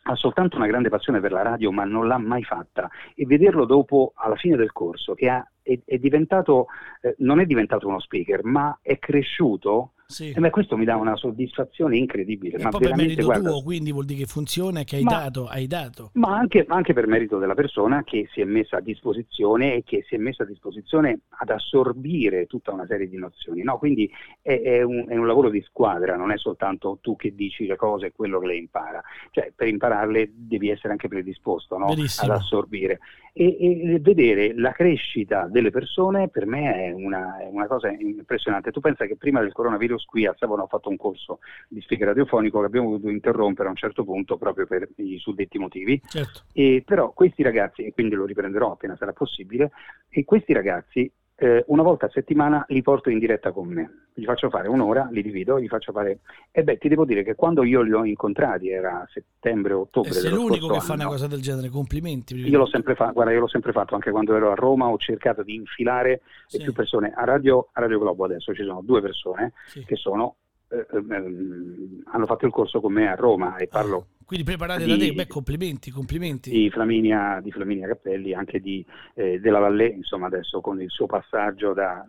ha soltanto una grande passione per la radio ma non l'ha mai fatta. E vederlo dopo alla fine del corso che ha- è, è diventato, eh, non è diventato uno speaker ma è cresciuto Sì. E beh, questo mi dà una soddisfazione incredibile. E ma poi per merito guarda, tuo, quindi vuol dire che funziona e che hai Ma- dato, hai dato. Ma anche, anche per merito della persona che si è messa a disposizione e che si è messa a disposizione ad assorbire tutta una serie di nozioni. no? Quindi è, è un, è un lavoro di squadra, non è soltanto tu che dici le cose e quello che lei impara. Cioè, per impararle devi essere anche predisposto no? ad assorbire. E, e vedere la crescita delle persone per me è una, è una cosa impressionante. Tu pensa che prima del coronavirus qui a Savona ho fatto un corso di speaker radiofonico che abbiamo dovuto interrompere a un certo punto proprio per i suddetti motivi. Certo. E però questi ragazzi, e quindi lo riprenderò appena sarà possibile, e questi ragazzi eh, una volta a settimana li porto in diretta con me. Gli faccio fare un'ora, li divido, gli faccio fare... E beh, ti devo dire che quando io li ho incontrati, era settembre-ottobre sei l'unico che fa una anno, cosa del genere, complimenti. io l'ho sempre fatto, guarda, io l'ho sempre fatto anche quando ero a Roma, ho cercato di infilare Sì. più persone. A Radio, a Radio Globo adesso ci sono due persone Sì. che sono, eh, ehm, hanno fatto il corso con me a Roma e parlo Quindi preparate da te, beh, complimenti, complimenti. di Flaminia, di Flaminia Cappelli, anche di, eh, della Vallée, insomma adesso con il suo passaggio da,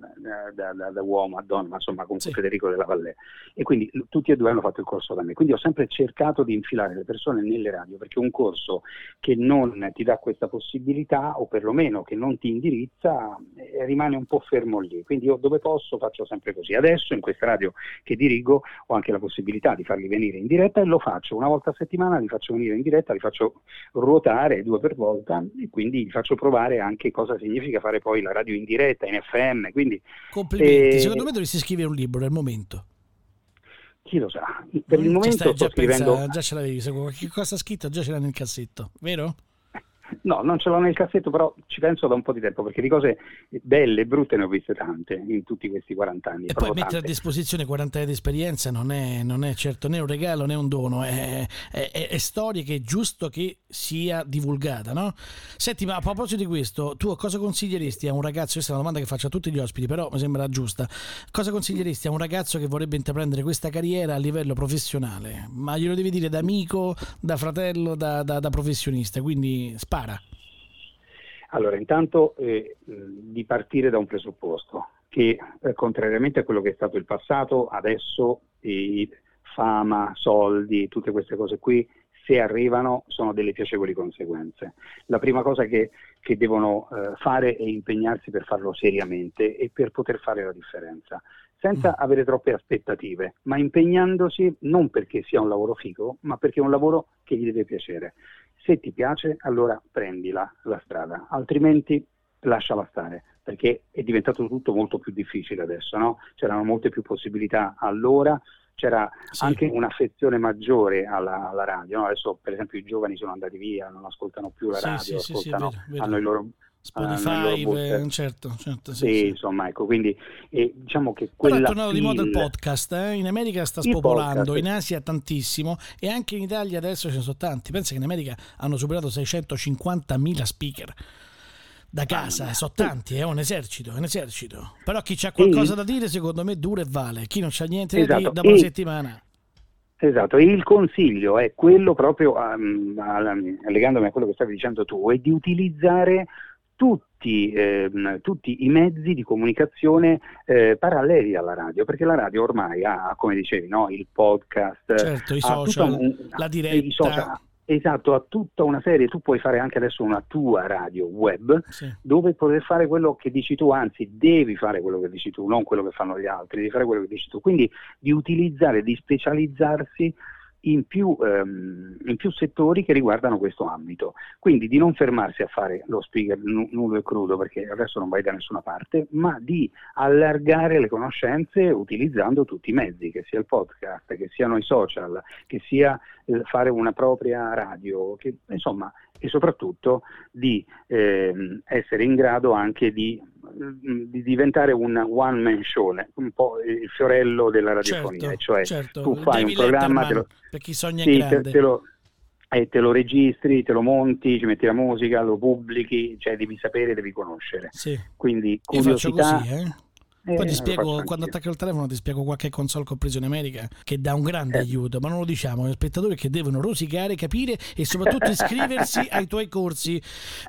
da- da- da uomo a donna, insomma con Sì. Federico della Vallée. E quindi tutti e due hanno fatto il corso da me. Quindi ho sempre cercato di infilare le persone nelle radio, perché un corso che non ti dà questa possibilità, o perlomeno che non ti indirizza, eh, rimane un po' fermo lì. Quindi io dove posso faccio sempre così. Adesso in questa radio che dirigo ho anche la possibilità di farli venire in diretta e lo faccio una volta a settimana, li faccio venire in diretta, li faccio ruotare due per volta e quindi gli faccio provare anche cosa significa fare poi la radio in diretta, in FM, quindi Complimenti. Eh, Secondo me dovresti scrivere un libro nel momento. chi lo sa. Per il Mm, momento sto già scrivendo... pensa- già ce l'avevi, qualche cosa scritto già ce l'ha nel cassetto, vero? No, non ce l'ho nel cassetto, però ci penso da un po' di tempo, perché di cose belle e brutte ne ho viste tante in tutti questi 40 anni. E poi mettere a disposizione 40 anni di esperienza non è, non è certo né un regalo né un dono, è, è- è- storia che è giusto che sia divulgata, no? Senti, ma a proposito di questo, tu cosa consiglieresti a un ragazzo, questa è una domanda che faccio a tutti gli ospiti, però mi sembra giusta, cosa consiglieresti a un ragazzo che vorrebbe intraprendere questa carriera a livello professionale? Ma glielo devi dire da amico, da fratello, da, da- da professionista, quindi spara. Allora, intanto eh, di partire da un presupposto che, eh, contrariamente a quello che è stato il passato, adesso eh, fama, soldi, tutte queste cose qui, se arrivano, sono delle piacevoli conseguenze. La prima cosa che, che devono eh, fare è impegnarsi per farlo seriamente e per poter fare la differenza, senza avere troppe aspettative, ma impegnandosi non perché sia un lavoro figo, ma perché è un lavoro che gli deve piacere. Se ti piace, allora prendila la strada, altrimenti lasciala stare, perché è diventato tutto molto più difficile adesso, no? C'erano molte più possibilità allora, c'era Sì. anche un'affezione maggiore alla, alla radio, no? Adesso per esempio i giovani sono andati via, non ascoltano più la Sì, radio, sì, ascoltano, vero, vero. hanno i loro... Spotify, i loro eh, certo, certo, sì, Sì, sì. insomma, ecco, quindi eh, diciamo che Però quella è tornato di moda il podcast, eh? in America sta spopolando, podcast. in Asia tantissimo e anche in Italia adesso ce ne sono tanti. Pensa che in America hanno superato 650.000 speaker da casa, sono tanti, è un esercito, è un esercito. Però chi ha qualcosa da dire secondo me dura e vale, chi non c'ha niente da Esatto, dire dopo una e- settimana. Esatto, e il consiglio è quello proprio, um, alla- legandomi a quello che stavi dicendo tu, è di utilizzare tutti, ehm, tutti i mezzi di comunicazione eh, paralleli alla radio, perché la radio ormai ha, come dicevi, no, il podcast, Certo, i social, un- la diretta. social, esatto, ha tutta una serie, tu puoi fare anche adesso una tua radio web Sì. dove poter fare quello che dici tu, anzi devi fare quello che dici tu, non quello che fanno gli altri, devi fare quello che dici tu. Quindi di utilizzare, di specializzarsi in più, ehm, in più settori che riguardano questo ambito. Quindi di non fermarsi a fare lo speaker nu- nudo e crudo perché adesso non vai da nessuna parte, ma di allargare le conoscenze utilizzando tutti i mezzi, che sia il podcast, che siano i social, che sia eh, fare una propria radio, che, insomma, e soprattutto di ehm, essere in grado anche di, di diventare un one man show, un po' il fiorello della radiofonia, Certo, cioè certo. tu fai David un programma, te lo, per chi sogna sì, te, te lo, e te lo registri, te lo monti, ci metti la musica, lo pubblichi, cioè devi sapere, devi conoscere. Sì. Quindi curiosità, così, eh? Eh, Poi ti spiego, quando attacco il telefono, ti spiego qualche console compreso in America che dà un grande Eh. aiuto, ma non lo diciamo agli spettatori che devono rosicare, capire e soprattutto iscriversi ai tuoi corsi.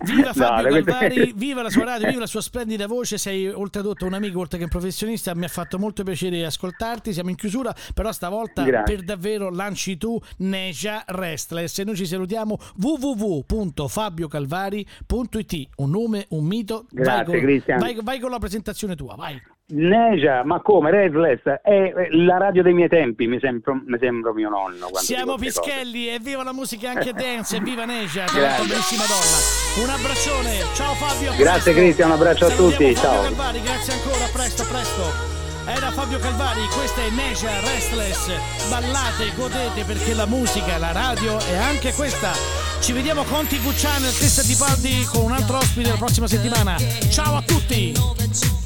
Viva No, Fabio questo- Calvari, viva la sua radio, viva la sua splendida voce, sei oltretutto un amico oltre che un professionista, mi ha fatto molto piacere ascoltarti, siamo in chiusura, però stavolta Grazie. per davvero lanci tu Neja Restless e noi ci salutiamo www.fabiocalvari.it, un nome, un mito, vai, Grazie, con, Cristian. vai, vai con la presentazione tua, vai. Neja, ma come? Restless è è la radio dei miei tempi, mi sembra, mi sembra mio nonno. Siamo cose. Pischelli e viva la musica anche dance e viva Neja, tra Grazie. l'altro bellissima donna. Un abbraccione, ciao Fabio. a Grazie. Cristian, un abbraccio a Salutiamo tutti, Fabio ciao. Calvari, grazie ancora, a presto, a presto. Era Fabio Calvari, questa è Neja Restless. Ballate, godete perché la musica, la radio è anche questa. Ci vediamo con TV Channel, Testa di Paldi con un altro ospite la prossima settimana. Ciao a tutti!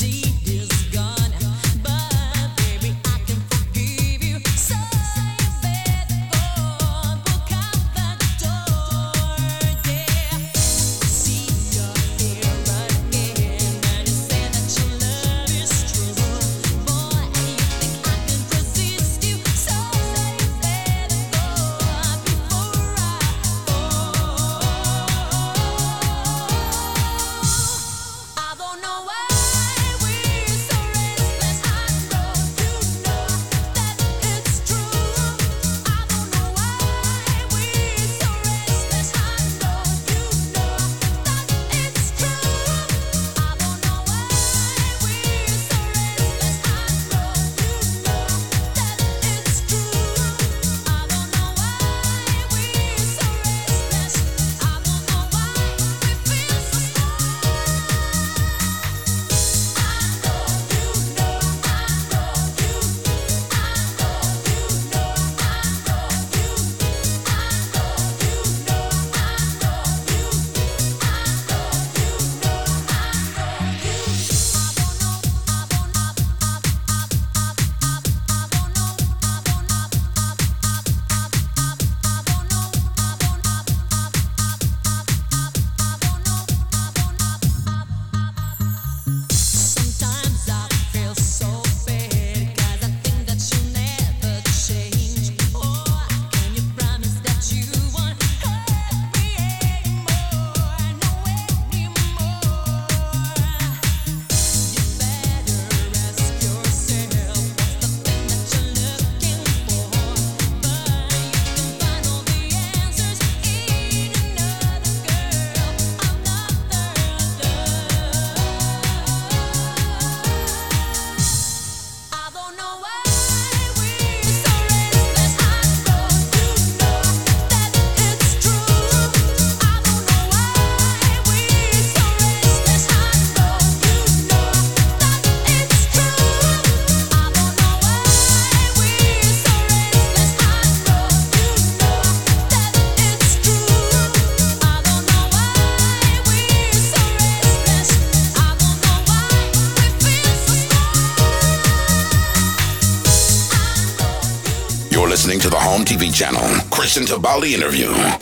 You're listening to the Home TV channel. Kristen Tabali interview.